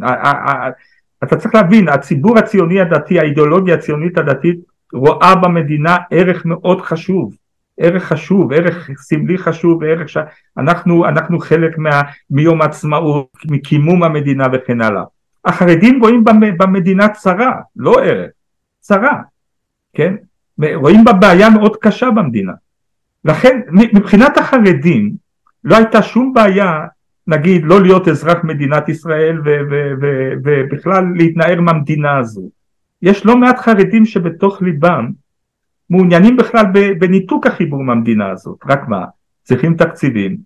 אתה צריך להבין, הציבור הציוני הדתי, האידיאולוגיה הציונית הדתית רואה במדינה ערך מאוד חשוב. ערך חשוב, ערך סמלי חשוב, ערך שאנחנו אנחנו חלק מה, מיום העצמאות, מקימום המדינה וכן הלאה. החרדים רואים במדינה צרה, לא ערך, צרה, כן? רואים בה בעיה מאוד קשה במדינה. לכן מבחינת החרדים לא הייתה שום בעיה נגיד לא להיות אזרח מדינת ישראל ובכלל להתנער מהמדינה הזו. יש לא מעט חרדים שבתוך ליבם מעוניינים בכלל בניתוק החיבור מהמדינה הזאת, רק מה, צריכים תקציבים,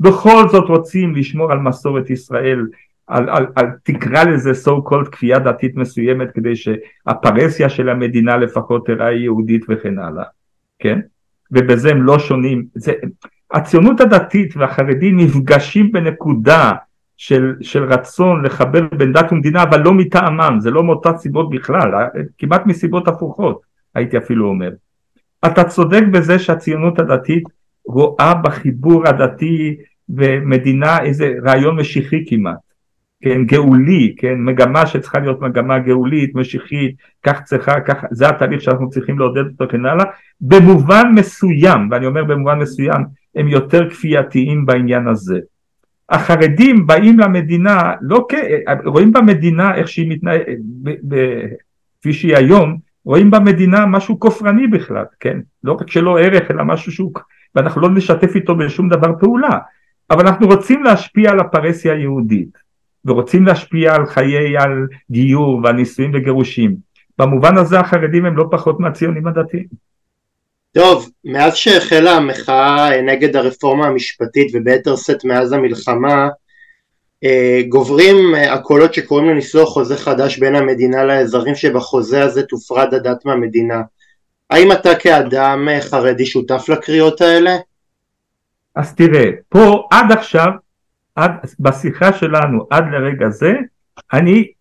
בכל זאת רוצים לשמור על מסורת ישראל, על, על, על תקרא לזה so called כפייה דתית מסוימת כדי שהפרסיה של המדינה לפחות תראה יהודית וכן הלאה, כן? ובזה הם לא שונים, זה, הציונות הדתית והחרדים נפגשים בנקודה של, של רצון לחבר בין דת ומדינה אבל לא מטעמם, זה לא מאותן סיבות בכלל, כמעט מסיבות הפוכות הייתי אפילו אומר. אתה צודק בזה שהציונות הדתית רואה בחיבור הדתי ומדינה איזה רעיון משיחי כמעט, כן, גאולי, כן, מגמה שצריכה להיות מגמה גאולית, משיחית, כך צריכה, כך, זה התהליך שאנחנו צריכים לעודד אותו כן הלאה, במובן מסוים, ואני אומר במובן מסוים, הם יותר כפייתיים בעניין הזה. החרדים באים למדינה, לא כ... רואים במדינה איך שהיא מתנהלת, כפי שהיא היום, רואים במדינה משהו כופרני בכלל, כן? לא רק שלא ערך אלא משהו שהוא, ואנחנו לא נשתף איתו בשום דבר פעולה, אבל אנחנו רוצים להשפיע על הפרסיה היהודית, ורוצים להשפיע על חיי, על גיור ועל נישואים וגירושים. במובן הזה החרדים הם לא פחות מהציונים הדתיים. טוב, מאז שהחלה המחאה נגד הרפורמה המשפטית וביתר שאת מאז המלחמה אה, גוברים אה, הקולות שקוראים לניסוח חוזה חדש בין המדינה לאזרחים שבחוזה הזה תופרד הדת מהמדינה. האם אתה כאדם אה, חרדי שותף לקריאות האלה? אז תראה, פה עד עכשיו, עד, בשיחה שלנו עד לרגע זה, אני,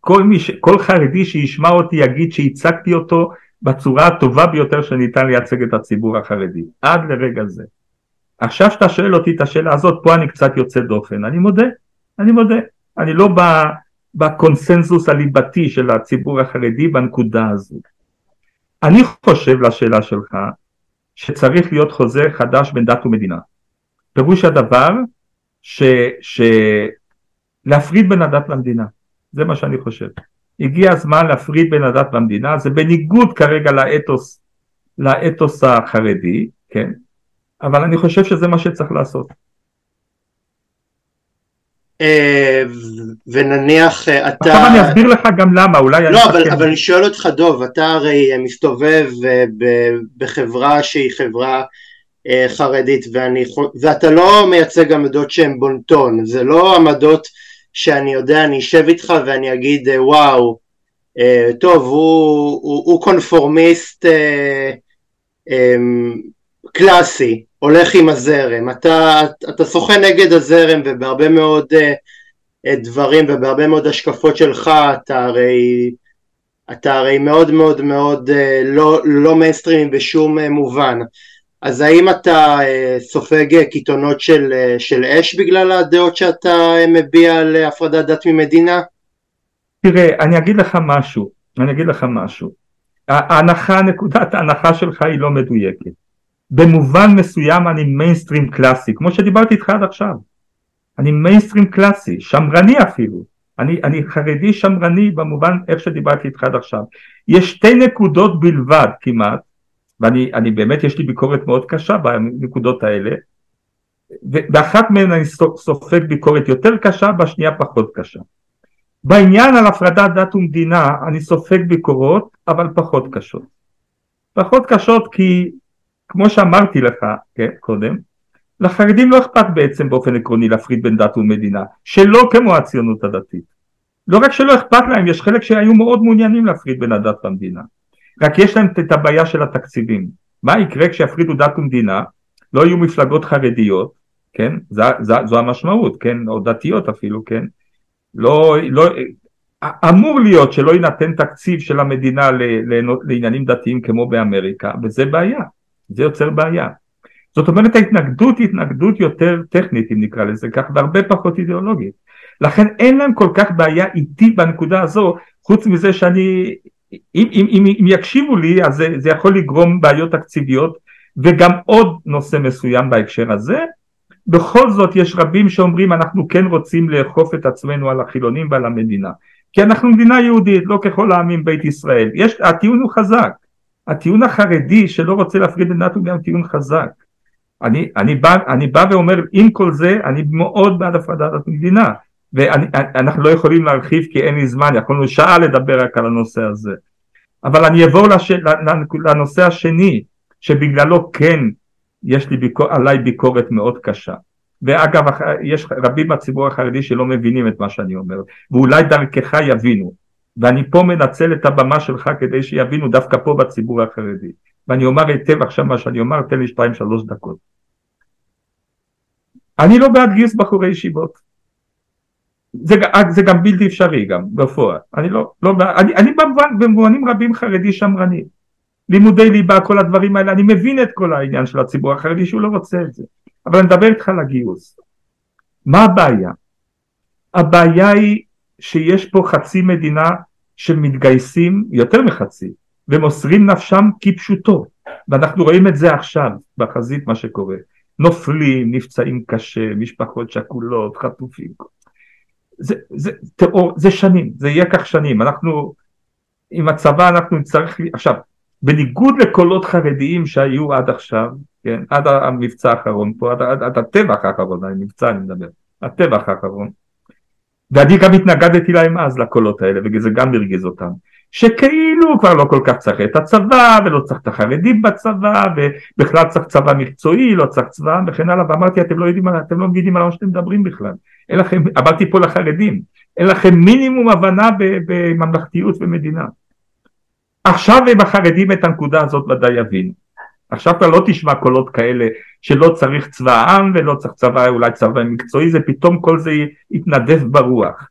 כל, מי ש, כל חרדי שישמע אותי יגיד שהצגתי אותו בצורה הטובה ביותר שניתן לייצג את הציבור החרדי, עד לרגע זה. עכשיו שאתה שואל אותי את השאלה הזאת, פה אני קצת יוצא דופן, אני מודה, אני מודה, אני לא בקונסנזוס הליבתי של הציבור החרדי בנקודה הזו. אני חושב לשאלה שלך שצריך להיות חוזה חדש בין דת ומדינה. פירוש הדבר ש, ש... להפריד בין הדת למדינה, זה מה שאני חושב. הגיע הזמן להפריד בין הדת והמדינה, זה בניגוד כרגע לאתוס, לאתוס החרדי, כן? אבל אני חושב שזה מה שצריך לעשות. אה, ונניח אה, אתה... עכשיו אני אסביר לך גם למה, אולי... לא, אבל, אבל אני שואל אותך דוב, אתה הרי מסתובב אה, בחברה שהיא חברה חרדית ואני, ואתה לא מייצג עמדות שהן בונטון, זה לא עמדות שאני יודע, אני אשב איתך ואני אגיד וואו, טוב, הוא, הוא, הוא קונפורמיסט קלאסי, הולך עם הזרם, אתה, אתה שוחה נגד הזרם ובהרבה מאוד uh, דברים ובהרבה מאוד השקפות שלך אתה הרי, אתה הרי מאוד מאוד מאוד אה, לא, לא מיינסטרימי בשום אה, מובן, אז האם אתה אה, סופג קיתונות של, אה, של אש בגלל הדעות שאתה מביע על הפרדת דת ממדינה? תראה, אני אגיד לך משהו, אני אגיד לך משהו, ההנחה, נקודת ההנחה שלך היא לא מדויקת. במובן מסוים אני מיינסטרים קלאסי, כמו שדיברתי איתך עד עכשיו. אני מיינסטרים קלאסי, שמרני אפילו. אני, אני חרדי שמרני במובן איך שדיברתי איתך עד עכשיו. יש שתי נקודות בלבד כמעט, ואני באמת יש לי ביקורת מאוד קשה בנקודות האלה, ובאחת מהן אני סופג ביקורת יותר קשה, בשנייה פחות קשה. בעניין על הפרדת דת ומדינה אני סופג ביקורות, אבל פחות קשות. פחות קשות כי כמו שאמרתי לך כן, קודם, לחרדים לא אכפת בעצם באופן עקרוני להפריד בין דת ומדינה, שלא כמו הציונות הדתית. לא רק שלא אכפת להם, יש חלק שהיו מאוד מעוניינים להפריד בין הדת והמדינה. רק יש להם את הבעיה של התקציבים. מה יקרה כשיפרידו דת ומדינה, לא יהיו מפלגות חרדיות, כן, זו, זו, זו המשמעות, כן, או דתיות אפילו, כן, לא, לא, אמור להיות שלא יינתן תקציב של המדינה לעניינים דתיים כמו באמריקה, וזה בעיה, זה יוצר בעיה. זאת אומרת ההתנגדות היא התנגדות יותר טכנית אם נקרא לזה כך והרבה פחות אידיאולוגית. לכן אין להם כל כך בעיה איתי בנקודה הזו חוץ מזה שאני אם, אם, אם, אם יקשיבו לי אז זה, זה יכול לגרום בעיות תקציביות וגם עוד נושא מסוים בהקשר הזה. בכל זאת יש רבים שאומרים אנחנו כן רוצים לאכוף את עצמנו על החילונים ועל המדינה. כי אנחנו מדינה יהודית לא ככל העמים בית ישראל. יש, הטיעון הוא חזק הטיעון החרדי שלא רוצה להפריד את הוא גם טיעון חזק. אני, אני, בא, אני בא ואומר עם כל זה אני מאוד בעד הפרדת המדינה ואנחנו לא יכולים להרחיב כי אין לי זמן יכולנו שעה לדבר רק על הנושא הזה. אבל אני אעבור לש, לנושא השני שבגללו כן יש לי ביקור, עליי ביקורת מאוד קשה. ואגב יש רבים בציבור החרדי שלא מבינים את מה שאני אומר ואולי דרכך יבינו ואני פה מנצל את הבמה שלך כדי שיבינו דווקא פה בציבור החרדי. ואני אומר היטב עכשיו מה שאני אומר תן לי שתיים שלוש דקות. אני לא בעד גיוס בחורי ישיבות. זה, זה גם בלתי אפשרי גם בפועל. אני לא, לא אני, אני במובנים רבים חרדי שמרני. לימודי ליבה כל הדברים האלה אני מבין את כל העניין של הציבור החרדי שהוא לא רוצה את זה. אבל אני מדבר איתך על הגיוס. מה הבעיה? הבעיה היא שיש פה חצי מדינה שמתגייסים יותר מחצי ומוסרים נפשם כפשוטו. ואנחנו רואים את זה עכשיו בחזית מה שקורה. נופלים, נפצעים קשה, משפחות שכולות, חטופים. זה, זה, תיאור, זה שנים, זה יהיה כך שנים, אנחנו עם הצבא אנחנו נצטרך, עכשיו בניגוד לקולות חרדיים שהיו עד עכשיו, כן, עד המבצע האחרון פה, עד, עד, עד הטבח האחרון, המבצע אני מדבר, הטבח האחרון, ואני גם התנגדתי להם אז לקולות האלה, וזה גם הרגיז אותם, שכאילו כבר לא כל כך צריך את הצבא, ולא צריך את החרדים בצבא, ובכלל צריך צבא מקצועי, לא צריך צבא, וכן הלאה, ואמרתי אתם לא יודעים, אתם לא מבינים על מה שאתם מדברים בכלל, אין לכם, אמרתי פה לחרדים, אין לכם מינימום הבנה בממלכתיות ומדינה. עכשיו הם החרדים את הנקודה הזאת ודאי יבינו. עכשיו אתה לא תשמע קולות כאלה שלא צריך צבא העם ולא צריך צבא אולי צבא מקצועי זה פתאום כל זה יתנדף ברוח.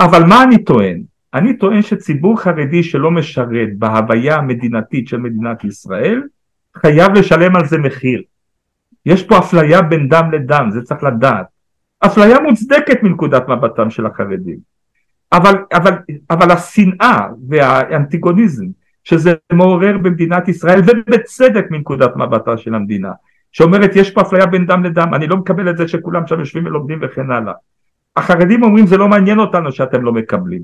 אבל מה אני טוען? אני טוען שציבור חרדי שלא משרת בהוויה המדינתית של מדינת ישראל חייב לשלם על זה מחיר. יש פה אפליה בין דם לדם זה צריך לדעת. אפליה מוצדקת מנקודת מבטם של החרדים. אבל, אבל, אבל השנאה והאנטיגוניזם שזה מעורר במדינת ישראל ובצדק מנקודת מבטה של המדינה שאומרת יש פה אפליה בין דם לדם אני לא מקבל את זה שכולם שם יושבים ולומדים וכן הלאה. החרדים אומרים זה לא מעניין אותנו שאתם לא מקבלים.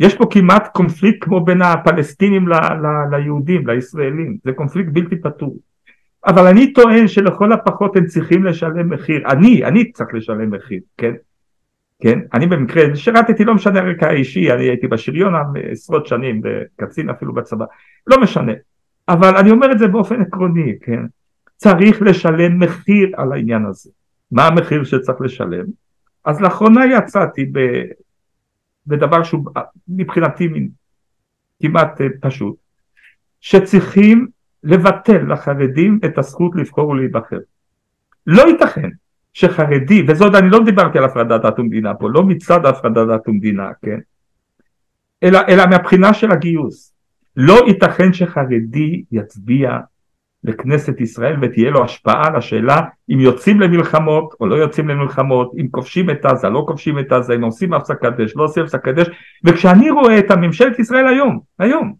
יש פה כמעט קונפליקט כמו בין הפלסטינים ל- ל- ליהודים לישראלים. זה קונפליקט בלתי פתור. אבל אני טוען שלכל הפחות הם צריכים לשלם מחיר. אני אני צריך לשלם מחיר כן כן? אני במקרה שירתתי, לא משנה הרקע האישי, אני הייתי בשריון עשרות שנים, קצין אפילו בצבא, לא משנה. אבל אני אומר את זה באופן עקרוני, כן? צריך לשלם מחיר על העניין הזה. מה המחיר שצריך לשלם? אז לאחרונה יצאתי ב, בדבר שהוא מבחינתי כמעט אה, פשוט, שצריכים לבטל לחרדים את הזכות לבחור ולהיבחר. לא ייתכן שחרדי, וזאת אני לא דיברתי על הפרדת דת ומדינה פה, לא מצד הפרדת דת ומדינה, כן? אלא, אלא מהבחינה של הגיוס. לא ייתכן שחרדי יצביע לכנסת ישראל ותהיה לו השפעה על השאלה אם יוצאים למלחמות או לא יוצאים למלחמות, אם כובשים את עזה, לא כובשים את עזה, אם עושים הפסקת אש, לא עושים הפסקת אש, וכשאני רואה את הממשלת ישראל היום, היום,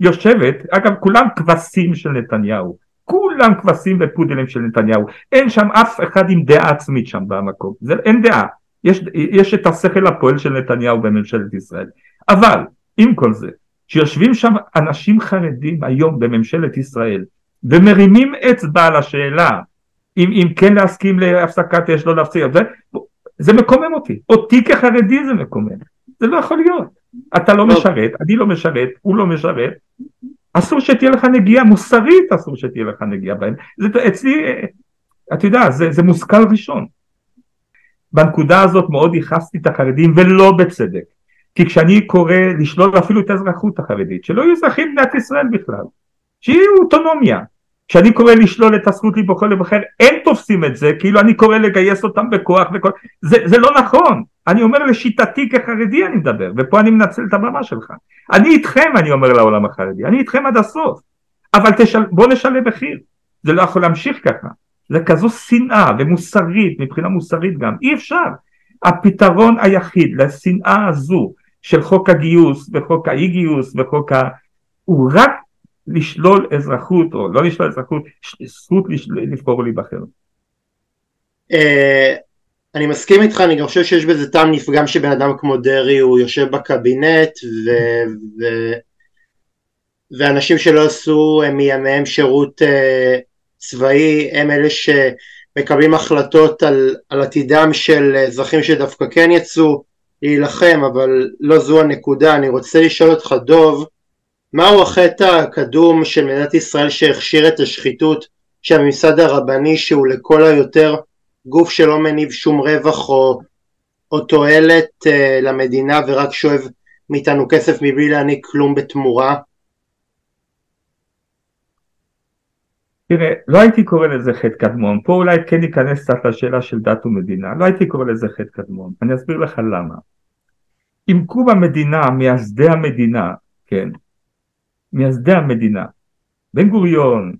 יושבת, אגב כולם כבשים של נתניהו, כולם כבשים ופודלים של נתניהו, אין שם אף אחד עם דעה עצמית שם במקום, זה, אין דעה, יש, יש את השכל הפועל של נתניהו בממשלת ישראל, אבל עם כל זה, שיושבים שם אנשים חרדים היום בממשלת ישראל ומרימים אצבע על השאלה אם, אם כן להסכים להפסקת אש, לא להפסיק, זה, זה מקומם אותי, אותי כחרדי זה מקומם, זה לא יכול להיות, אתה לא משרת, אני לא משרת, הוא לא משרת, אסור שתהיה לך נגיעה, מוסרית אסור שתהיה לך נגיעה בהם. זה, אצלי, אתה יודע, זה, זה מושכל ראשון. בנקודה הזאת מאוד ייחסתי את החרדים ולא בצדק. כי כשאני קורא לשלול אפילו את האזרחות החרדית, שלא יהיו אזרחים במדינת ישראל בכלל, שיהיו אוטונומיה. כשאני קורא לשלול את הזכות לבחור לבחר, אין תופסים את זה, כאילו אני קורא לגייס אותם בכוח וכל... זה, זה לא נכון. אני אומר לשיטתי כחרדי אני מדבר, ופה אני מנצל את הבמה שלך. אני איתכם, אני אומר לעולם החרדי, אני איתכם עד הסוף. אבל תשל... בוא נשלם מחיר. זה לא יכול להמשיך ככה. זה כזו שנאה ומוסרית, מבחינה מוסרית גם, אי אפשר. הפתרון היחיד לשנאה הזו של חוק הגיוס וחוק האי גיוס וחוק ה... הוא רק לשלול אזרחות או לא לשלול אזרחות, זכות לבחור ולהיבחר. אה, אני מסכים איתך, אני גם חושב שיש בזה טעם נפגם שבן אדם כמו דרעי הוא יושב בקבינט ו... ו... ואנשים שלא עשו מימיהם שירות uh, צבאי הם אלה שמקבלים החלטות על, על עתידם של אזרחים שדווקא כן יצאו להילחם, אבל לא זו הנקודה. אני רוצה לשאול אותך, דוב, מהו החטא הקדום של מדינת ישראל שהכשיר את השחיתות של הממסד הרבני שהוא לכל היותר גוף שלא מניב שום רווח או, או תועלת uh, למדינה ורק שואב מאיתנו כסף מבלי להעניק כלום בתמורה? תראה, לא הייתי קורא לזה חטא קדמון, פה אולי כן ניכנס קצת לשאלה של דת ומדינה, לא הייתי קורא לזה חטא קדמון, אני אסביר לך למה. עם קום המדינה, מייסדי המדינה, כן, מייסדי המדינה, בן גוריון,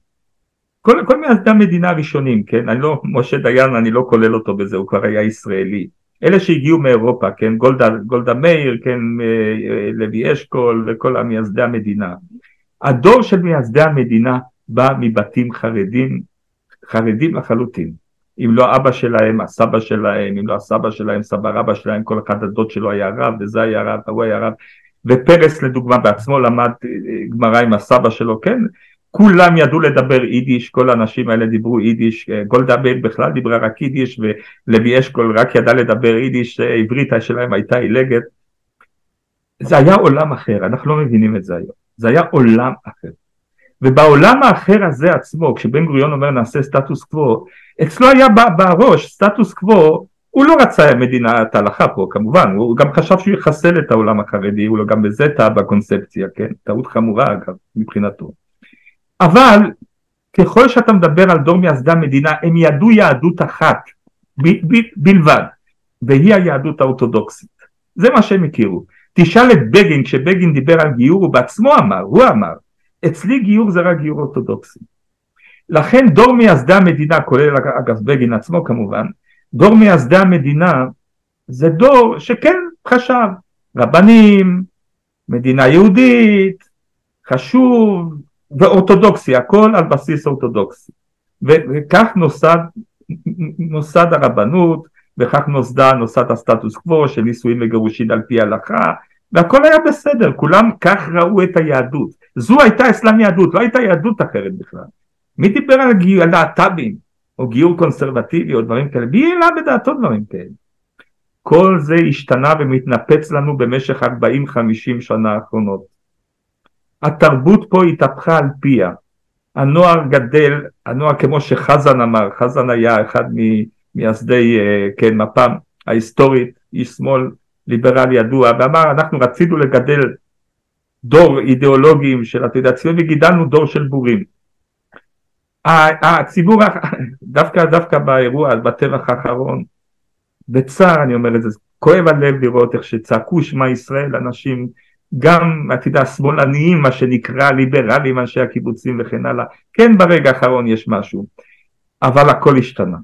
כל, כל מייסדי המדינה הראשונים, כן, אני לא, משה דיין, אני לא כולל אותו בזה, הוא כבר היה ישראלי. אלה שהגיעו מאירופה, כן, גולדה, גולדה מאיר, כן, אה, אה, לוי אשכול וכל המייסדי המדינה. הדור של מייסדי המדינה בא מבתים חרדים, חרדים לחלוטין. אם לא אבא שלהם, הסבא שלהם, אם לא הסבא שלהם, סבא רבא שלהם, כל אחד הדוד שלו היה רב, וזה היה רב, והוא היה רב. ופרס לדוגמה בעצמו למד אה, גמרא עם הסבא שלו, כן? כולם ידעו לדבר יידיש, כל האנשים האלה דיברו יידיש, אה, גולדה מאיר בכלל דיברה רק יידיש, ולוי אשכול רק ידע לדבר יידיש, אה, עברית שלהם הייתה עילגת. זה היה עולם אחר, אנחנו לא מבינים את זה היום. זה היה עולם אחר. ובעולם האחר הזה עצמו, כשבן גוריון אומר נעשה סטטוס קוו, אצלו היה בראש סטטוס קוו, הוא לא רצה מדינת הלכה פה כמובן, הוא גם חשב שהוא יחסל את העולם החרדי, הוא לא גם בזה טעה בקונספציה, כן, טעות חמורה אגב מבחינתו. אבל ככל שאתה מדבר על דור מייסדי המדינה, הם ידעו יהדות אחת ב- ב- בלבד, והיא היהדות האורתודוקסית. זה מה שהם הכירו. תשאל את בגין, כשבגין דיבר על גיור, הוא בעצמו אמר, הוא אמר, אצלי גיור זה רק גיור אורתודוקסי. לכן דור מייסדי המדינה, כולל אגב בגין עצמו כמובן, דור מייסדי המדינה זה דור שכן חשב, רבנים, מדינה יהודית, חשוב, ואורתודוקסי, הכל על בסיס אורתודוקסי. וכך נוסד, נוסד הרבנות, וכך נוסדה, נוסד הסטטוס קוו של נישואין וגירושין על פי ההלכה, והכל היה בסדר, כולם כך ראו את היהדות. זו הייתה אסלאם יהדות, לא הייתה יהדות אחרת בכלל. מי דיבר על להט"בים, או גיור קונסרבטיבי, או דברים כאלה? מי העלה בדעתו דברים כאלה? כל זה השתנה ומתנפץ לנו במשך 40-50 שנה האחרונות. התרבות פה התהפכה על פיה. הנוער גדל, הנוער כמו שחזן אמר, חזן היה אחד ממייסדי, אה, כן, מפ"ם ההיסטורית, איש שמאל ליברלי ידוע, ואמר אנחנו רצינו לגדל דור אידיאולוגים של יודע ציון וגידלנו דור של בורים. הציבור דווקא דווקא באירוע בטבח האחרון בצער אני אומר את זה כואב הלב לראות איך שצעקו שמע ישראל אנשים גם אתה יודע שמאלניים מה שנקרא ליברלים אנשי הקיבוצים וכן הלאה כן ברגע האחרון יש משהו אבל הכל השתנה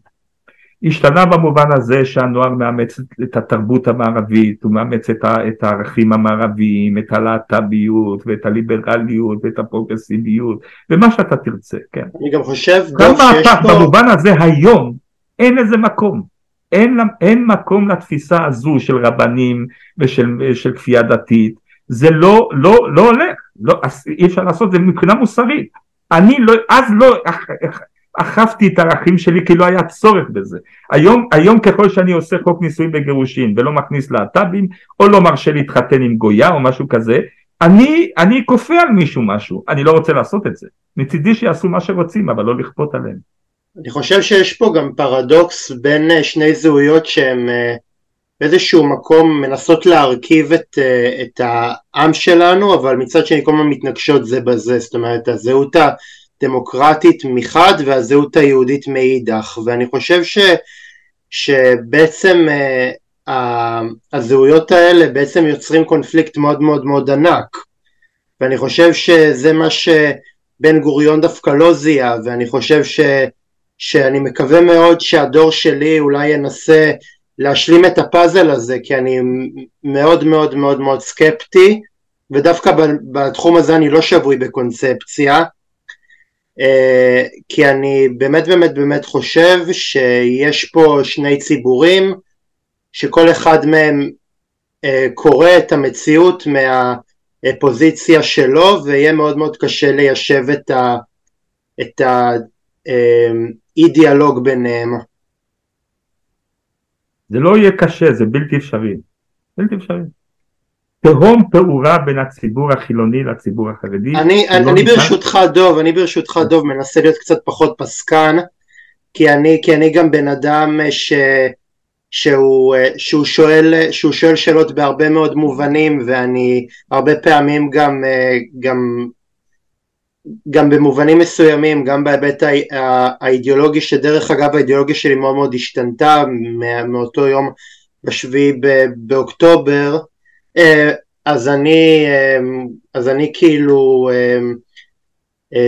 השתנה במובן הזה שהנוער מאמץ את התרבות המערבית, הוא מאמץ את, ה, את הערכים המערביים, את הלהט"ביות ואת הליברליות ואת הפרוגרסיביות ומה שאתה תרצה, כן. אני גם חושב דב שיש פה... במובן הזה היום אין לזה מקום, אין, אין מקום לתפיסה הזו של רבנים ושל כפייה דתית, זה לא, לא, לא הולך, לא, אי אפשר לעשות את זה מבחינה מוסרית. אני לא, אז לא אכפתי את הערכים שלי כי לא היה צורך בזה. היום, היום ככל שאני עושה חוק נישואים וגירושין ולא מכניס להט"בים או לא מרשה להתחתן עם גויה או משהו כזה, אני, אני כופה על מישהו משהו, אני לא רוצה לעשות את זה. מצידי שיעשו מה שרוצים אבל לא לכפות עליהם. אני חושב שיש פה גם פרדוקס בין אה, שני זהויות שהן אה, באיזשהו מקום מנסות להרכיב את, את העם שלנו, אבל מצד שני כל הזמן מתנגשות זה בזה, זאת אומרת הזהות הדמוקרטית מחד והזהות היהודית מאידך, ואני חושב ש, שבעצם הזהויות האלה בעצם יוצרים קונפליקט מאוד מאוד מאוד ענק. ואני חושב שזה מה שבן גוריון דווקא לא זיהה ואני חושב ש, שאני מקווה מאוד שהדור שלי אולי ינסה להשלים את הפאזל הזה כי אני מאוד מאוד מאוד מאוד סקפטי ודווקא בתחום הזה אני לא שבוי בקונספציה. אה, כי אני באמת באמת באמת חושב שיש פה שני ציבורים שכל אחד מהם אה, קורא את המציאות מהפוזיציה שלו ויהיה מאוד מאוד קשה ליישב את, ה, את האי אה, דיאלוג ביניהם. זה לא יהיה קשה, זה בלתי אפשרי. בלתי אפשרי. תהום פעורה בין הציבור החילוני לציבור החרדי. אני, אני, אני ברשותך דוב, אני ברשותך דוב מנסה להיות קצת פחות פסקן, כי אני, כי אני גם בן אדם ש... שהוא, אה, שהוא, שואל, שהוא שואל שאלות בהרבה מאוד מובנים ואני הרבה פעמים גם, אה, גם, גם במובנים מסוימים, גם בהיבט האידיאולוגי, שדרך אגב האידיאולוגיה שלי מאוד מאוד השתנתה מאותו יום בשביעי באוקטובר, אה, אז אני, אז אני כאילו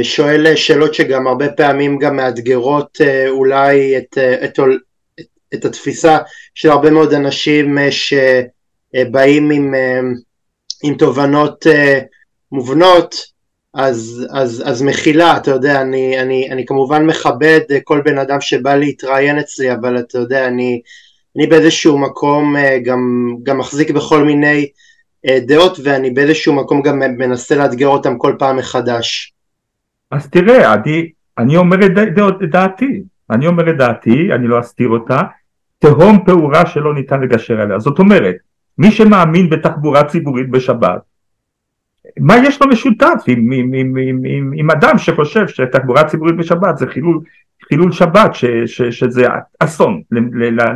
שואל שאלות שגם הרבה פעמים גם מאתגרות אולי את, את, את התפיסה של הרבה מאוד אנשים אה, שבאים עם, אה, עם תובנות אה, מובנות אז, אז, אז מחילה, אתה יודע, אני, אני, אני כמובן מכבד כל בן אדם שבא להתראיין אצלי, אבל אתה יודע, אני, אני באיזשהו מקום גם, גם מחזיק בכל מיני דעות, ואני באיזשהו מקום גם מנסה לאתגר אותם כל פעם מחדש. אז תראה, אני, אני אומר את דעתי, אני אומר את דעתי, אני לא אסתיר אותה, תהום פעורה שלא ניתן לגשר עליה. זאת אומרת, מי שמאמין בתחבורה ציבורית בשבת, מה יש לו משותף עם, עם, עם, עם, עם, עם אדם שחושב שתחבורה ציבורית בשבת זה חילול, חילול שבת, ש, ש, שזה אסון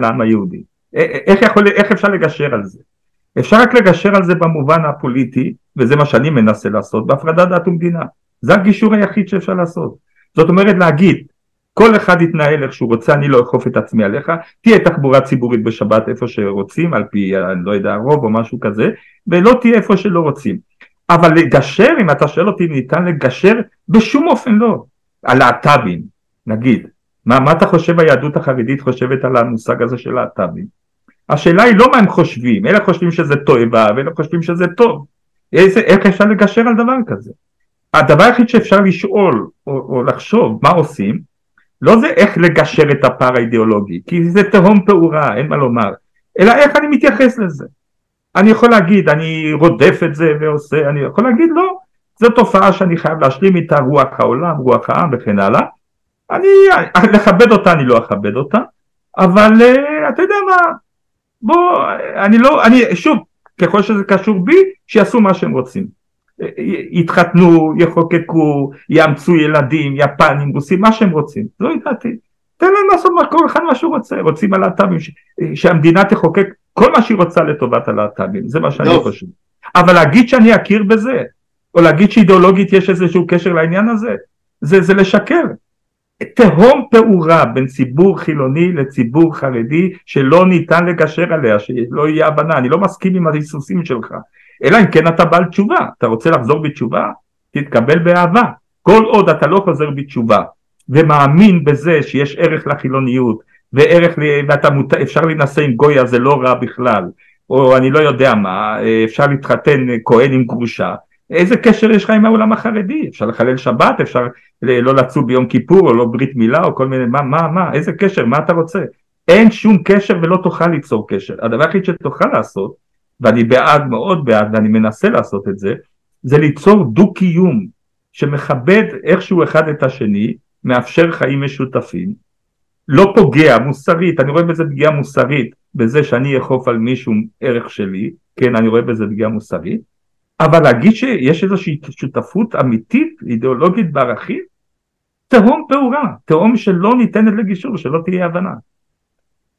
לעם היהודי? איך, יכול, איך אפשר לגשר על זה? אפשר רק לגשר על זה במובן הפוליטי, וזה מה שאני מנסה לעשות, בהפרדת דת ומדינה. זה הגישור היחיד שאפשר לעשות. זאת אומרת להגיד, כל אחד יתנהל איך שהוא רוצה, אני לא אכוף את עצמי עליך, תהיה תחבורה ציבורית בשבת איפה שרוצים, על פי, אני לא יודע, הרוב או משהו כזה, ולא תהיה איפה שלא רוצים. אבל לגשר, אם אתה שואל אותי אם ניתן לגשר, בשום אופן לא. הלהט"בים, נגיד, מה, מה אתה חושב היהדות החרדית חושבת על המושג הזה של להט"בים? השאלה היא לא מה הם חושבים, אלה חושבים שזה תועבה ואלה חושבים שזה טוב. איזה, איך אפשר לגשר על דבר כזה? הדבר היחיד שאפשר לשאול או, או לחשוב מה עושים לא זה איך לגשר את הפער האידיאולוגי, כי זה תהום פעורה, אין מה לומר, אלא איך אני מתייחס לזה. אני יכול להגיד, אני רודף את זה ועושה, אני יכול להגיד לא, זו תופעה שאני חייב להשלים איתה רוח העולם, רוח העם וכן הלאה. אני, לכבד אותה אני לא אכבד אותה, אבל uh, אתה יודע מה, בוא, אני לא, אני, שוב, ככל שזה קשור בי, שיעשו מה שהם רוצים. יתחתנו, יחוקקו, יאמצו ילדים, יפנים, רוסים, מה שהם רוצים. לא ידעתי. תן להם לעשות מה כל אחד מה שהוא רוצה. רוצים הלהט"בים, שהמדינה תחוקק כל מה שהיא רוצה לטובת הלהט"בים, זה מה שאני לא. חושב. אבל להגיד שאני אכיר בזה, או להגיד שאידיאולוגית יש איזשהו קשר לעניין הזה, זה, זה לשקר. תהום פעורה בין ציבור חילוני לציבור חרדי שלא ניתן לגשר עליה, שלא יהיה הבנה, אני לא מסכים עם ההיסוסים שלך, אלא אם כן אתה בעל תשובה, אתה רוצה לחזור בתשובה, תתקבל באהבה. כל עוד אתה לא חוזר בתשובה ומאמין בזה שיש ערך לחילוניות וערך, ואתה מות... אפשר להינשא עם גויה זה לא רע בכלל, או אני לא יודע מה, אפשר להתחתן כהן עם גרושה, איזה קשר יש לך עם העולם החרדי? אפשר לחלל שבת, אפשר לא לצום ביום כיפור או לא ברית מילה או כל מיני, מה, מה, מה, איזה קשר, מה אתה רוצה? אין שום קשר ולא תוכל ליצור קשר. הדבר היחיד שתוכל לעשות ואני בעד, מאוד בעד, ואני מנסה לעשות את זה, זה ליצור דו-קיום שמכבד איכשהו אחד את השני, מאפשר חיים משותפים, לא פוגע מוסרית, אני רואה בזה פגיעה מוסרית, בזה שאני אכוף על מישהו ערך שלי, כן, אני רואה בזה פגיעה מוסרית, אבל להגיד שיש איזושהי שותפות אמיתית, אידיאולוגית בערכים, תהום פעורה, תהום שלא ניתנת לגישור, שלא תהיה הבנה.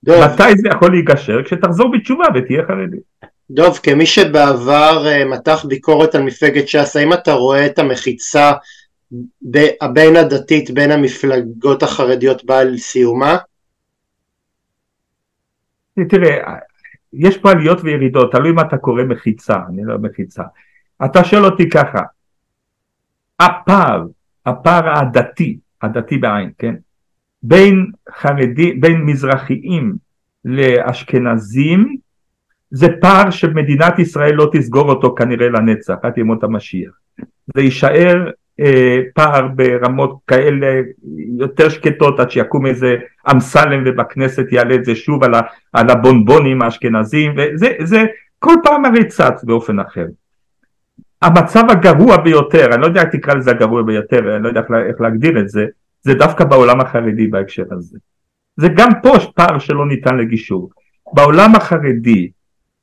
דוב. מתי זה יכול להיגשר? כשתחזור בתשובה ותהיה חרדי. דוב, כמי שבעבר uh, מתח ביקורת על מפלגת ש"ס, האם אתה רואה את המחיצה הבין הדתית בין המפלגות החרדיות באה לסיומה? תראה, יש פה עליות וירידות, תלוי מה אתה קורא מחיצה, אני לא מחיצה. אתה שואל אותי ככה, הפער, הפער הדתי, הדתי בעין, כן? בין חרדי, בין מזרחיים לאשכנזים, זה פער שמדינת ישראל לא תסגור אותו כנראה לנצח, עד ימות המשיח. זה יישאר אה, פער ברמות כאלה יותר שקטות עד שיקום איזה אמסלם ובכנסת יעלה את זה שוב על, ה, על הבונבונים האשכנזים וזה זה כל פעם הרי צץ באופן אחר. המצב הגרוע ביותר, אני לא יודע איך תקרא לזה הגרוע ביותר, אני לא יודע איך להגדיר את זה, זה דווקא בעולם החרדי בהקשר הזה. זה גם פה פער שלא ניתן לגישור. בעולם החרדי,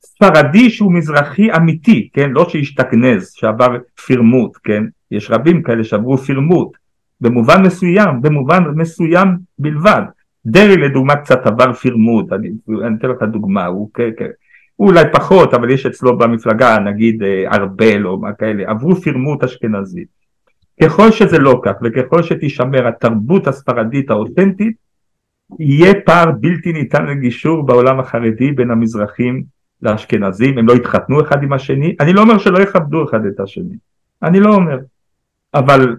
ספרדי שהוא מזרחי אמיתי, כן, לא שהשתכנז, שעבר פירמוט, כן, יש רבים כאלה שעברו פירמוט, במובן מסוים, במובן מסוים בלבד. דרעי לדוגמה קצת עבר פירמוט, אני, אני אתן לך דוגמה, הוא, הוא אולי פחות, אבל יש אצלו במפלגה נגיד אה, ארבל או מה כאלה, עברו פירמוט אשכנזי. ככל שזה לא כך וככל שתישמר התרבות הספרדית האותנטית, יהיה פער בלתי ניתן לגישור בעולם החרדי בין המזרחים לאשכנזים, הם לא יתחתנו אחד עם השני, אני לא אומר שלא יכבדו אחד את השני, אני לא אומר, אבל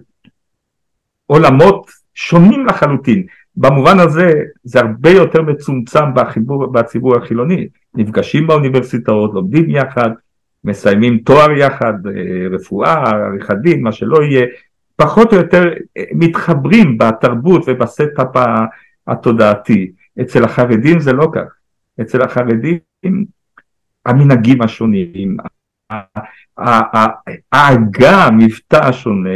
עולמות שונים לחלוטין. במובן הזה זה הרבה יותר מצומצם בחיבור, בציבור החילוני. נפגשים באוניברסיטאות, לומדים יחד, מסיימים תואר יחד, אה, רפואה, עריכת דין, מה שלא יהיה, פחות או יותר אה, מתחברים בתרבות וב setup התודעתי. אצל החרדים זה לא כך. אצל החרדים המנהגים השונים, העגה, המבטא השונה,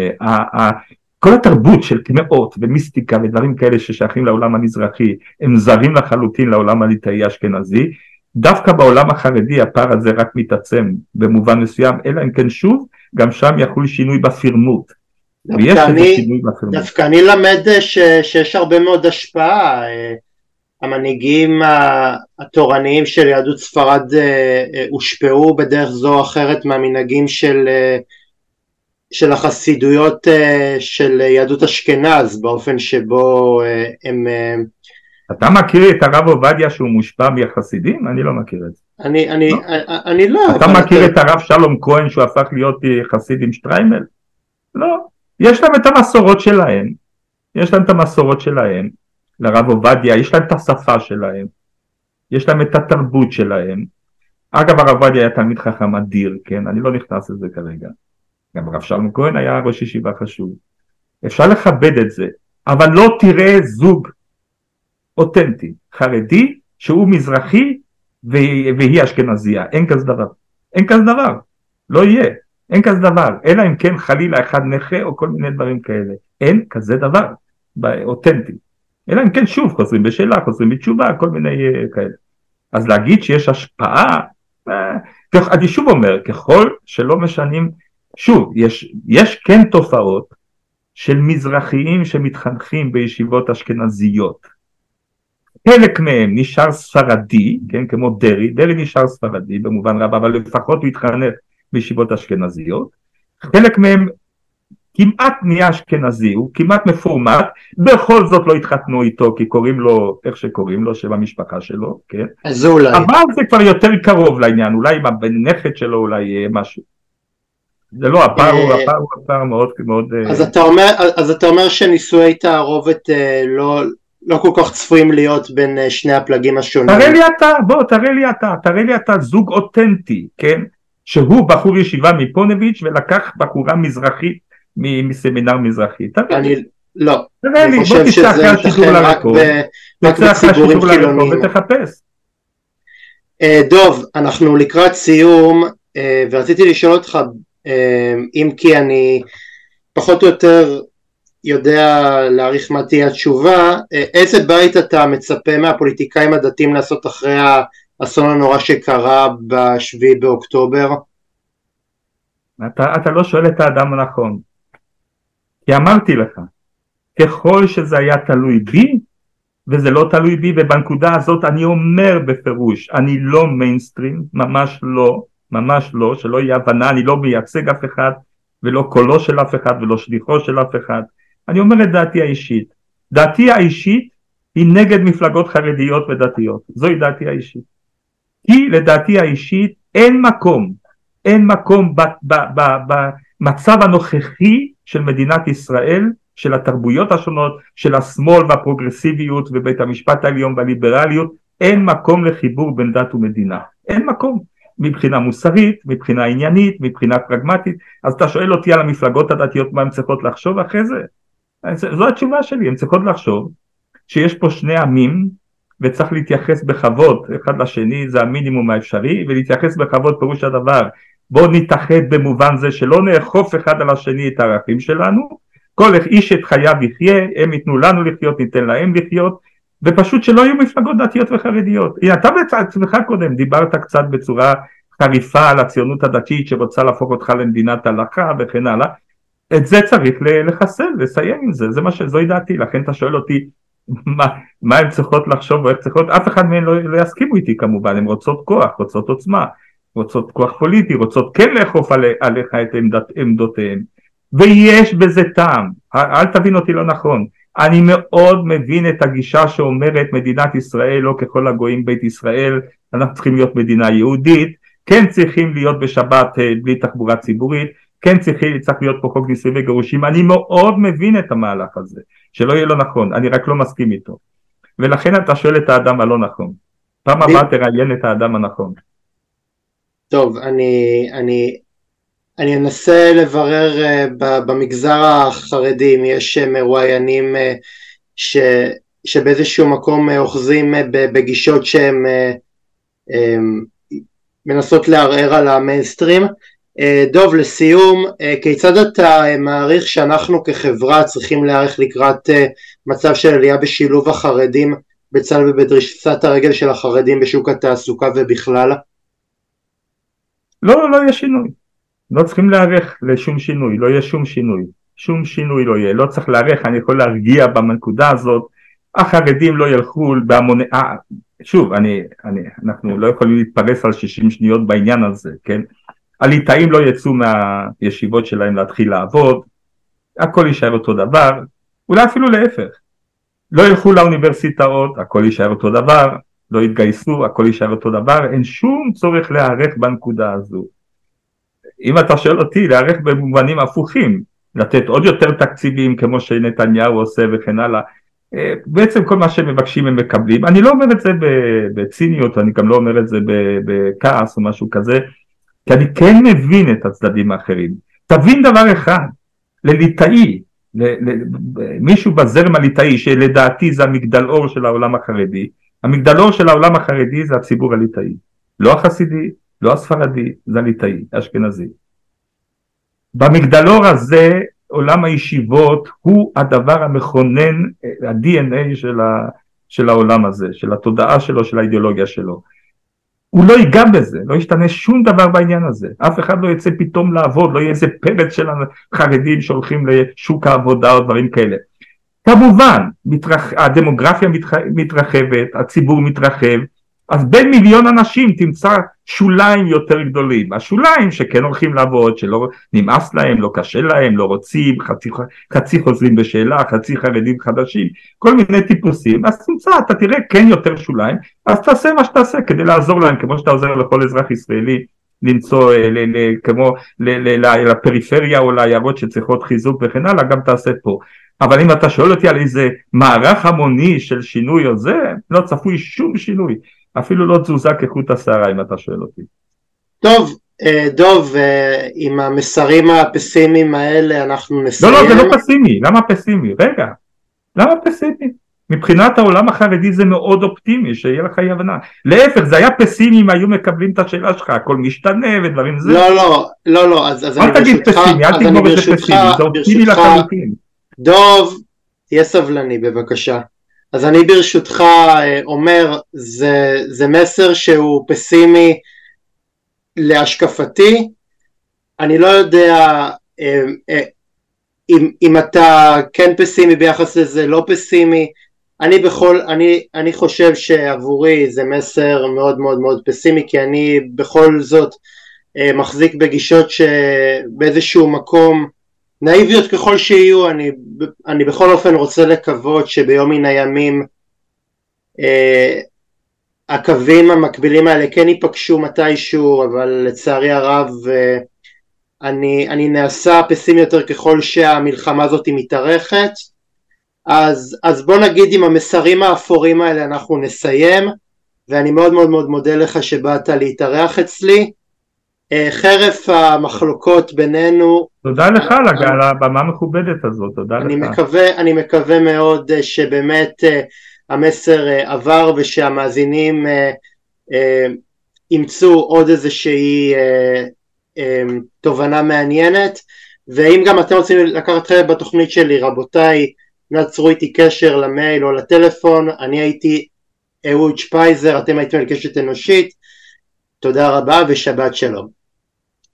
כל התרבות של קמעות ומיסטיקה ודברים כאלה ששייכים לעולם המזרחי הם זרים לחלוטין לעולם הליטאי אשכנזי דווקא בעולם החרדי הפער הזה רק מתעצם במובן מסוים אלא אם כן שוב גם שם יחול שינוי בפירמות דווקא אני, דווקא אני למד ש, שיש הרבה מאוד השפעה אה, המנהיגים התורניים של יהדות ספרד אה, אה, הושפעו בדרך זו או אחרת מהמנהגים של, אה, של החסידויות של יהדות אשכנז באופן שבו הם... אתה מכיר את הרב עובדיה שהוא מושפע מהחסידים? אני לא מכיר את זה. אני, אני, לא? אני לא. אתה מכיר את הרב שלום כהן שהוא הפך להיות חסיד עם שטריימל? לא. יש להם את המסורות שלהם. יש להם את המסורות שלהם. לרב עובדיה, יש להם את השפה שלהם, יש להם את התרבות שלהם. אגב הרב עובדיה היה תלמיד חכם אדיר, כן, אני לא נכנס לזה כרגע. גם הרב שלום כהן היה ראש ישיבה חשוב. אפשר לכבד את זה, אבל לא תראה זוג אותנטי, חרדי, שהוא מזרחי והיא אשכנזייה, אין כזה דבר. אין כזה דבר, לא יהיה, אין כזה דבר, אלא אם כן חלילה אחד נכה או כל מיני דברים כאלה. אין כזה דבר, אותנטי. אלא אם כן שוב חוזרים בשאלה, חוזרים בתשובה, כל מיני uh, כאלה. אז להגיד שיש השפעה, uh, אני שוב אומר, ככל שלא משנים, שוב, יש, יש כן תופעות של מזרחיים שמתחנכים בישיבות אשכנזיות. חלק מהם נשאר ספרדי, כן, כמו דרעי, דרעי נשאר ספרדי במובן רב, אבל לפחות הוא התחנך בישיבות אשכנזיות. חלק מהם כמעט נהיה אשכנזי, הוא כמעט מפורמט, בכל זאת לא התחתנו איתו כי קוראים לו איך שקוראים לו, שם המשפחה שלו, כן? אז זה אולי. אבל זה כבר יותר קרוב לעניין, אולי עם הנכד שלו אולי משהו. זה לא, הפער הוא, אה, הפער הוא הפער מאוד מאוד... אה, אז אתה אומר, אז אתה אומר שנישואי תערובת אה, לא, לא כל כך צפויים להיות בין שני הפלגים השונים. תראה לי אתה, בוא תראה לי אתה, תראה לי אתה זוג אותנטי, כן? שהוא בחור ישיבה מפונביץ' ולקח בחורה מזרחית מסמינר מזרחי. אני לא. תראה לי, בוא תצא אחרי השידור לרחוב, תצא אחרי השידור לרחוב ותחפש. דוב, אנחנו לקראת סיום, ורציתי לשאול אותך, אם כי אני פחות או יותר יודע להעריך מה תהיה התשובה, איזה בית אתה מצפה מהפוליטיקאים הדתיים לעשות אחרי האסון הנורא שקרה בשביעי באוקטובר? אתה, אתה לא שואל את האדם הנכון. כי אמרתי לך, ככל שזה היה תלוי בי, וזה לא תלוי בי ובנקודה הזאת אני אומר בפירוש אני לא מיינסטרים ממש לא ממש לא שלא יהיה הבנה אני לא מייצג אף אחד ולא קולו של אף אחד ולא שליחו של אף אחד. אני אומר את דעתי האישית. דעתי האישית היא נגד מפלגות חרדיות ודתיות. זוהי דעתי האישית. כי לדעתי האישית אין מקום אין מקום במצב הנוכחי של מדינת ישראל של התרבויות השונות, של השמאל והפרוגרסיביות ובית המשפט העליון והליברליות, אין מקום לחיבור בין דת ומדינה, אין מקום, מבחינה מוסרית, מבחינה עניינית, מבחינה פרגמטית, אז אתה שואל אותי על המפלגות הדתיות מה הן צריכות לחשוב אחרי זה? זו התשובה שלי, הן צריכות לחשוב שיש פה שני עמים וצריך להתייחס בכבוד אחד לשני, זה המינימום האפשרי, ולהתייחס בכבוד פירוש הדבר. בואו נתאחד במובן זה שלא נאכוף אחד על השני את הערכים שלנו. כל איש את חייו יחיה, הם ייתנו לנו לחיות, ניתן להם לחיות, ופשוט שלא יהיו מפלגות דתיות וחרדיות. הנה, אתה בעצמך קודם דיברת קצת בצורה חריפה על הציונות הדתית שרוצה להפוך אותך למדינת הלכה וכן הלאה. את זה צריך לחסל, לסיים עם זה, זה מה שזוהי דעתי, לכן אתה שואל אותי מה, מה הן צריכות לחשוב ואיך צריכות, אף אחד מהן לא, לא יסכימו איתי כמובן, הן רוצות כוח, רוצות עוצמה, רוצות כוח פוליטי, רוצות כן לאכוף עליך את עמדת, עמדותיהן. ויש בזה טעם, אל תבין אותי לא נכון, אני מאוד מבין את הגישה שאומרת מדינת ישראל לא ככל הגויים בית ישראל, אנחנו צריכים להיות מדינה יהודית, כן צריכים להיות בשבת אה, בלי תחבורה ציבורית, כן צריכים, צריך להיות פה חוק נישואים וגירושים, אני מאוד מבין את המהלך הזה, שלא יהיה לא נכון, אני רק לא מסכים איתו, ולכן אתה שואל את האדם הלא נכון, פעם הבאה תראיין את האדם הנכון. טוב, אני, אני אני אנסה לברר uh, במגזר החרדי אם יש uh, מרואיינים uh, ש, שבאיזשהו מקום אוחזים בגישות שהן מנסות לערער על המיינסטרים. דוב, לסיום, כיצד אתה מעריך שאנחנו כחברה צריכים להיערך לקראת מצב של עלייה בשילוב החרדים בצה"ל ובדריסת הרגל של החרדים בשוק התעסוקה ובכלל? לא, לא יהיה שינוי. לא צריכים להיערך לשום שינוי, לא יהיה שום שינוי, שום שינוי לא יהיה, לא צריך להיערך, אני יכול להרגיע בנקודה הזאת, החרדים לא ילכו בהמוני, אה, שוב, אני, אני, אנחנו לא יכולים להתפרס על 60 שניות בעניין הזה, כן? הליטאים לא יצאו מהישיבות שלהם להתחיל לעבוד, הכל יישאר אותו דבר, אולי אפילו להפך, לא ילכו לאוניברסיטאות, הכל יישאר אותו דבר, לא יתגייסו, הכל יישאר אותו דבר, אין שום צורך להיערך בנקודה הזו. אם אתה שואל אותי, להיערך במובנים הפוכים, לתת עוד יותר תקציבים כמו שנתניהו עושה וכן הלאה, אה, בעצם כל מה שהם מבקשים הם מקבלים, אני לא אומר את זה בציניות, אני גם לא אומר את זה בכעס או משהו כזה, כי אני כן מבין את הצדדים האחרים. תבין דבר אחד, לליטאי, מישהו בזרם הליטאי שלדעתי זה המגדלור של העולם החרדי, המגדלור של העולם החרדי זה הציבור הליטאי, לא החסידי, לא הספרדי, זה הליטאי, אשכנזי. במגדלור הזה עולם הישיבות הוא הדבר המכונן, ה-DNA של, ה, של העולם הזה, של התודעה שלו, של האידיאולוגיה שלו. הוא לא ייגע בזה, לא ישתנה שום דבר בעניין הזה, אף אחד לא יצא פתאום לעבוד, לא יהיה איזה פרץ של החרדים שהולכים לשוק העבודה או דברים כאלה. כמובן, מתרח... הדמוגרפיה מתרח... מתרחבת, הציבור מתרחב, אז בין מיליון אנשים תמצא שוליים יותר גדולים, השוליים שכן הולכים לעבוד, שלא נמאס להם, לא קשה להם, לא רוצים, חצי, חצי חוזרים בשאלה, חצי חרדים חדשים, כל מיני טיפוסים, אז תמצא, אתה תראה כן יותר שוליים, אז תעשה מה שתעשה כדי לעזור להם, כמו שאתה עוזר לכל אזרח ישראלי למצוא ל, ל, ל, כמו ל, ל, ל, לפריפריה או לעיירות שצריכות חיזוק וכן הלאה, גם תעשה פה. אבל אם אתה שואל אותי על איזה מערך המוני של שינוי או זה, לא צפוי שום שינוי. אפילו לא תזוזה כחוט השערה אם אתה שואל אותי. טוב, אה, דוב, אה, עם המסרים הפסימיים האלה אנחנו נסיים. לא, לא, זה לא פסימי, למה פסימי? רגע, למה פסימי? מבחינת העולם החרדי זה מאוד אופטימי, שיהיה לך אי הבנה. להפך, זה היה פסימי אם היו מקבלים את השאלה שלך, הכל משתנה ודברים זה. לא, לא, לא, לא, אז, אז אני ברשותך... אל תגיד פסימי, אל תגמור את זה פסימי, זה אופטימי לחלוטין. דוב, תהיה סבלני בבקשה. אז אני ברשותך אה, אומר, זה, זה מסר שהוא פסימי להשקפתי, אני לא יודע אה, אה, אם, אם אתה כן פסימי ביחס לזה, לא פסימי, אני בכל, אני, אני חושב שעבורי זה מסר מאוד מאוד מאוד פסימי כי אני בכל זאת מחזיק בגישות שבאיזשהו מקום נאיביות ככל שיהיו אני, אני בכל אופן רוצה לקוות שביום מן הימים אה, הקווים המקבילים האלה כן ייפגשו מתישהו אבל לצערי הרב אה, אני, אני נעשה פסימי יותר ככל שהמלחמה הזאת מתארכת. אז, אז בוא נגיד עם המסרים האפורים האלה אנחנו נסיים ואני מאוד מאוד מאוד מודה לך שבאת להתארח אצלי חרף המחלוקות בינינו תודה לך על הבמה המכובדת הזאת, תודה אני לך. מקווה, אני מקווה מאוד אה, שבאמת אה, המסר עבר ושהמאזינים ימצאו עוד איזושהי תובנה מעניינת. ואם גם אתם רוצים לקחת חלק בתוכנית שלי רבותיי נעצרו איתי קשר למייל או לטלפון. אני הייתי אהוד שפייזר אתם הייתם על קשת אנושית. תודה רבה ושבת שלום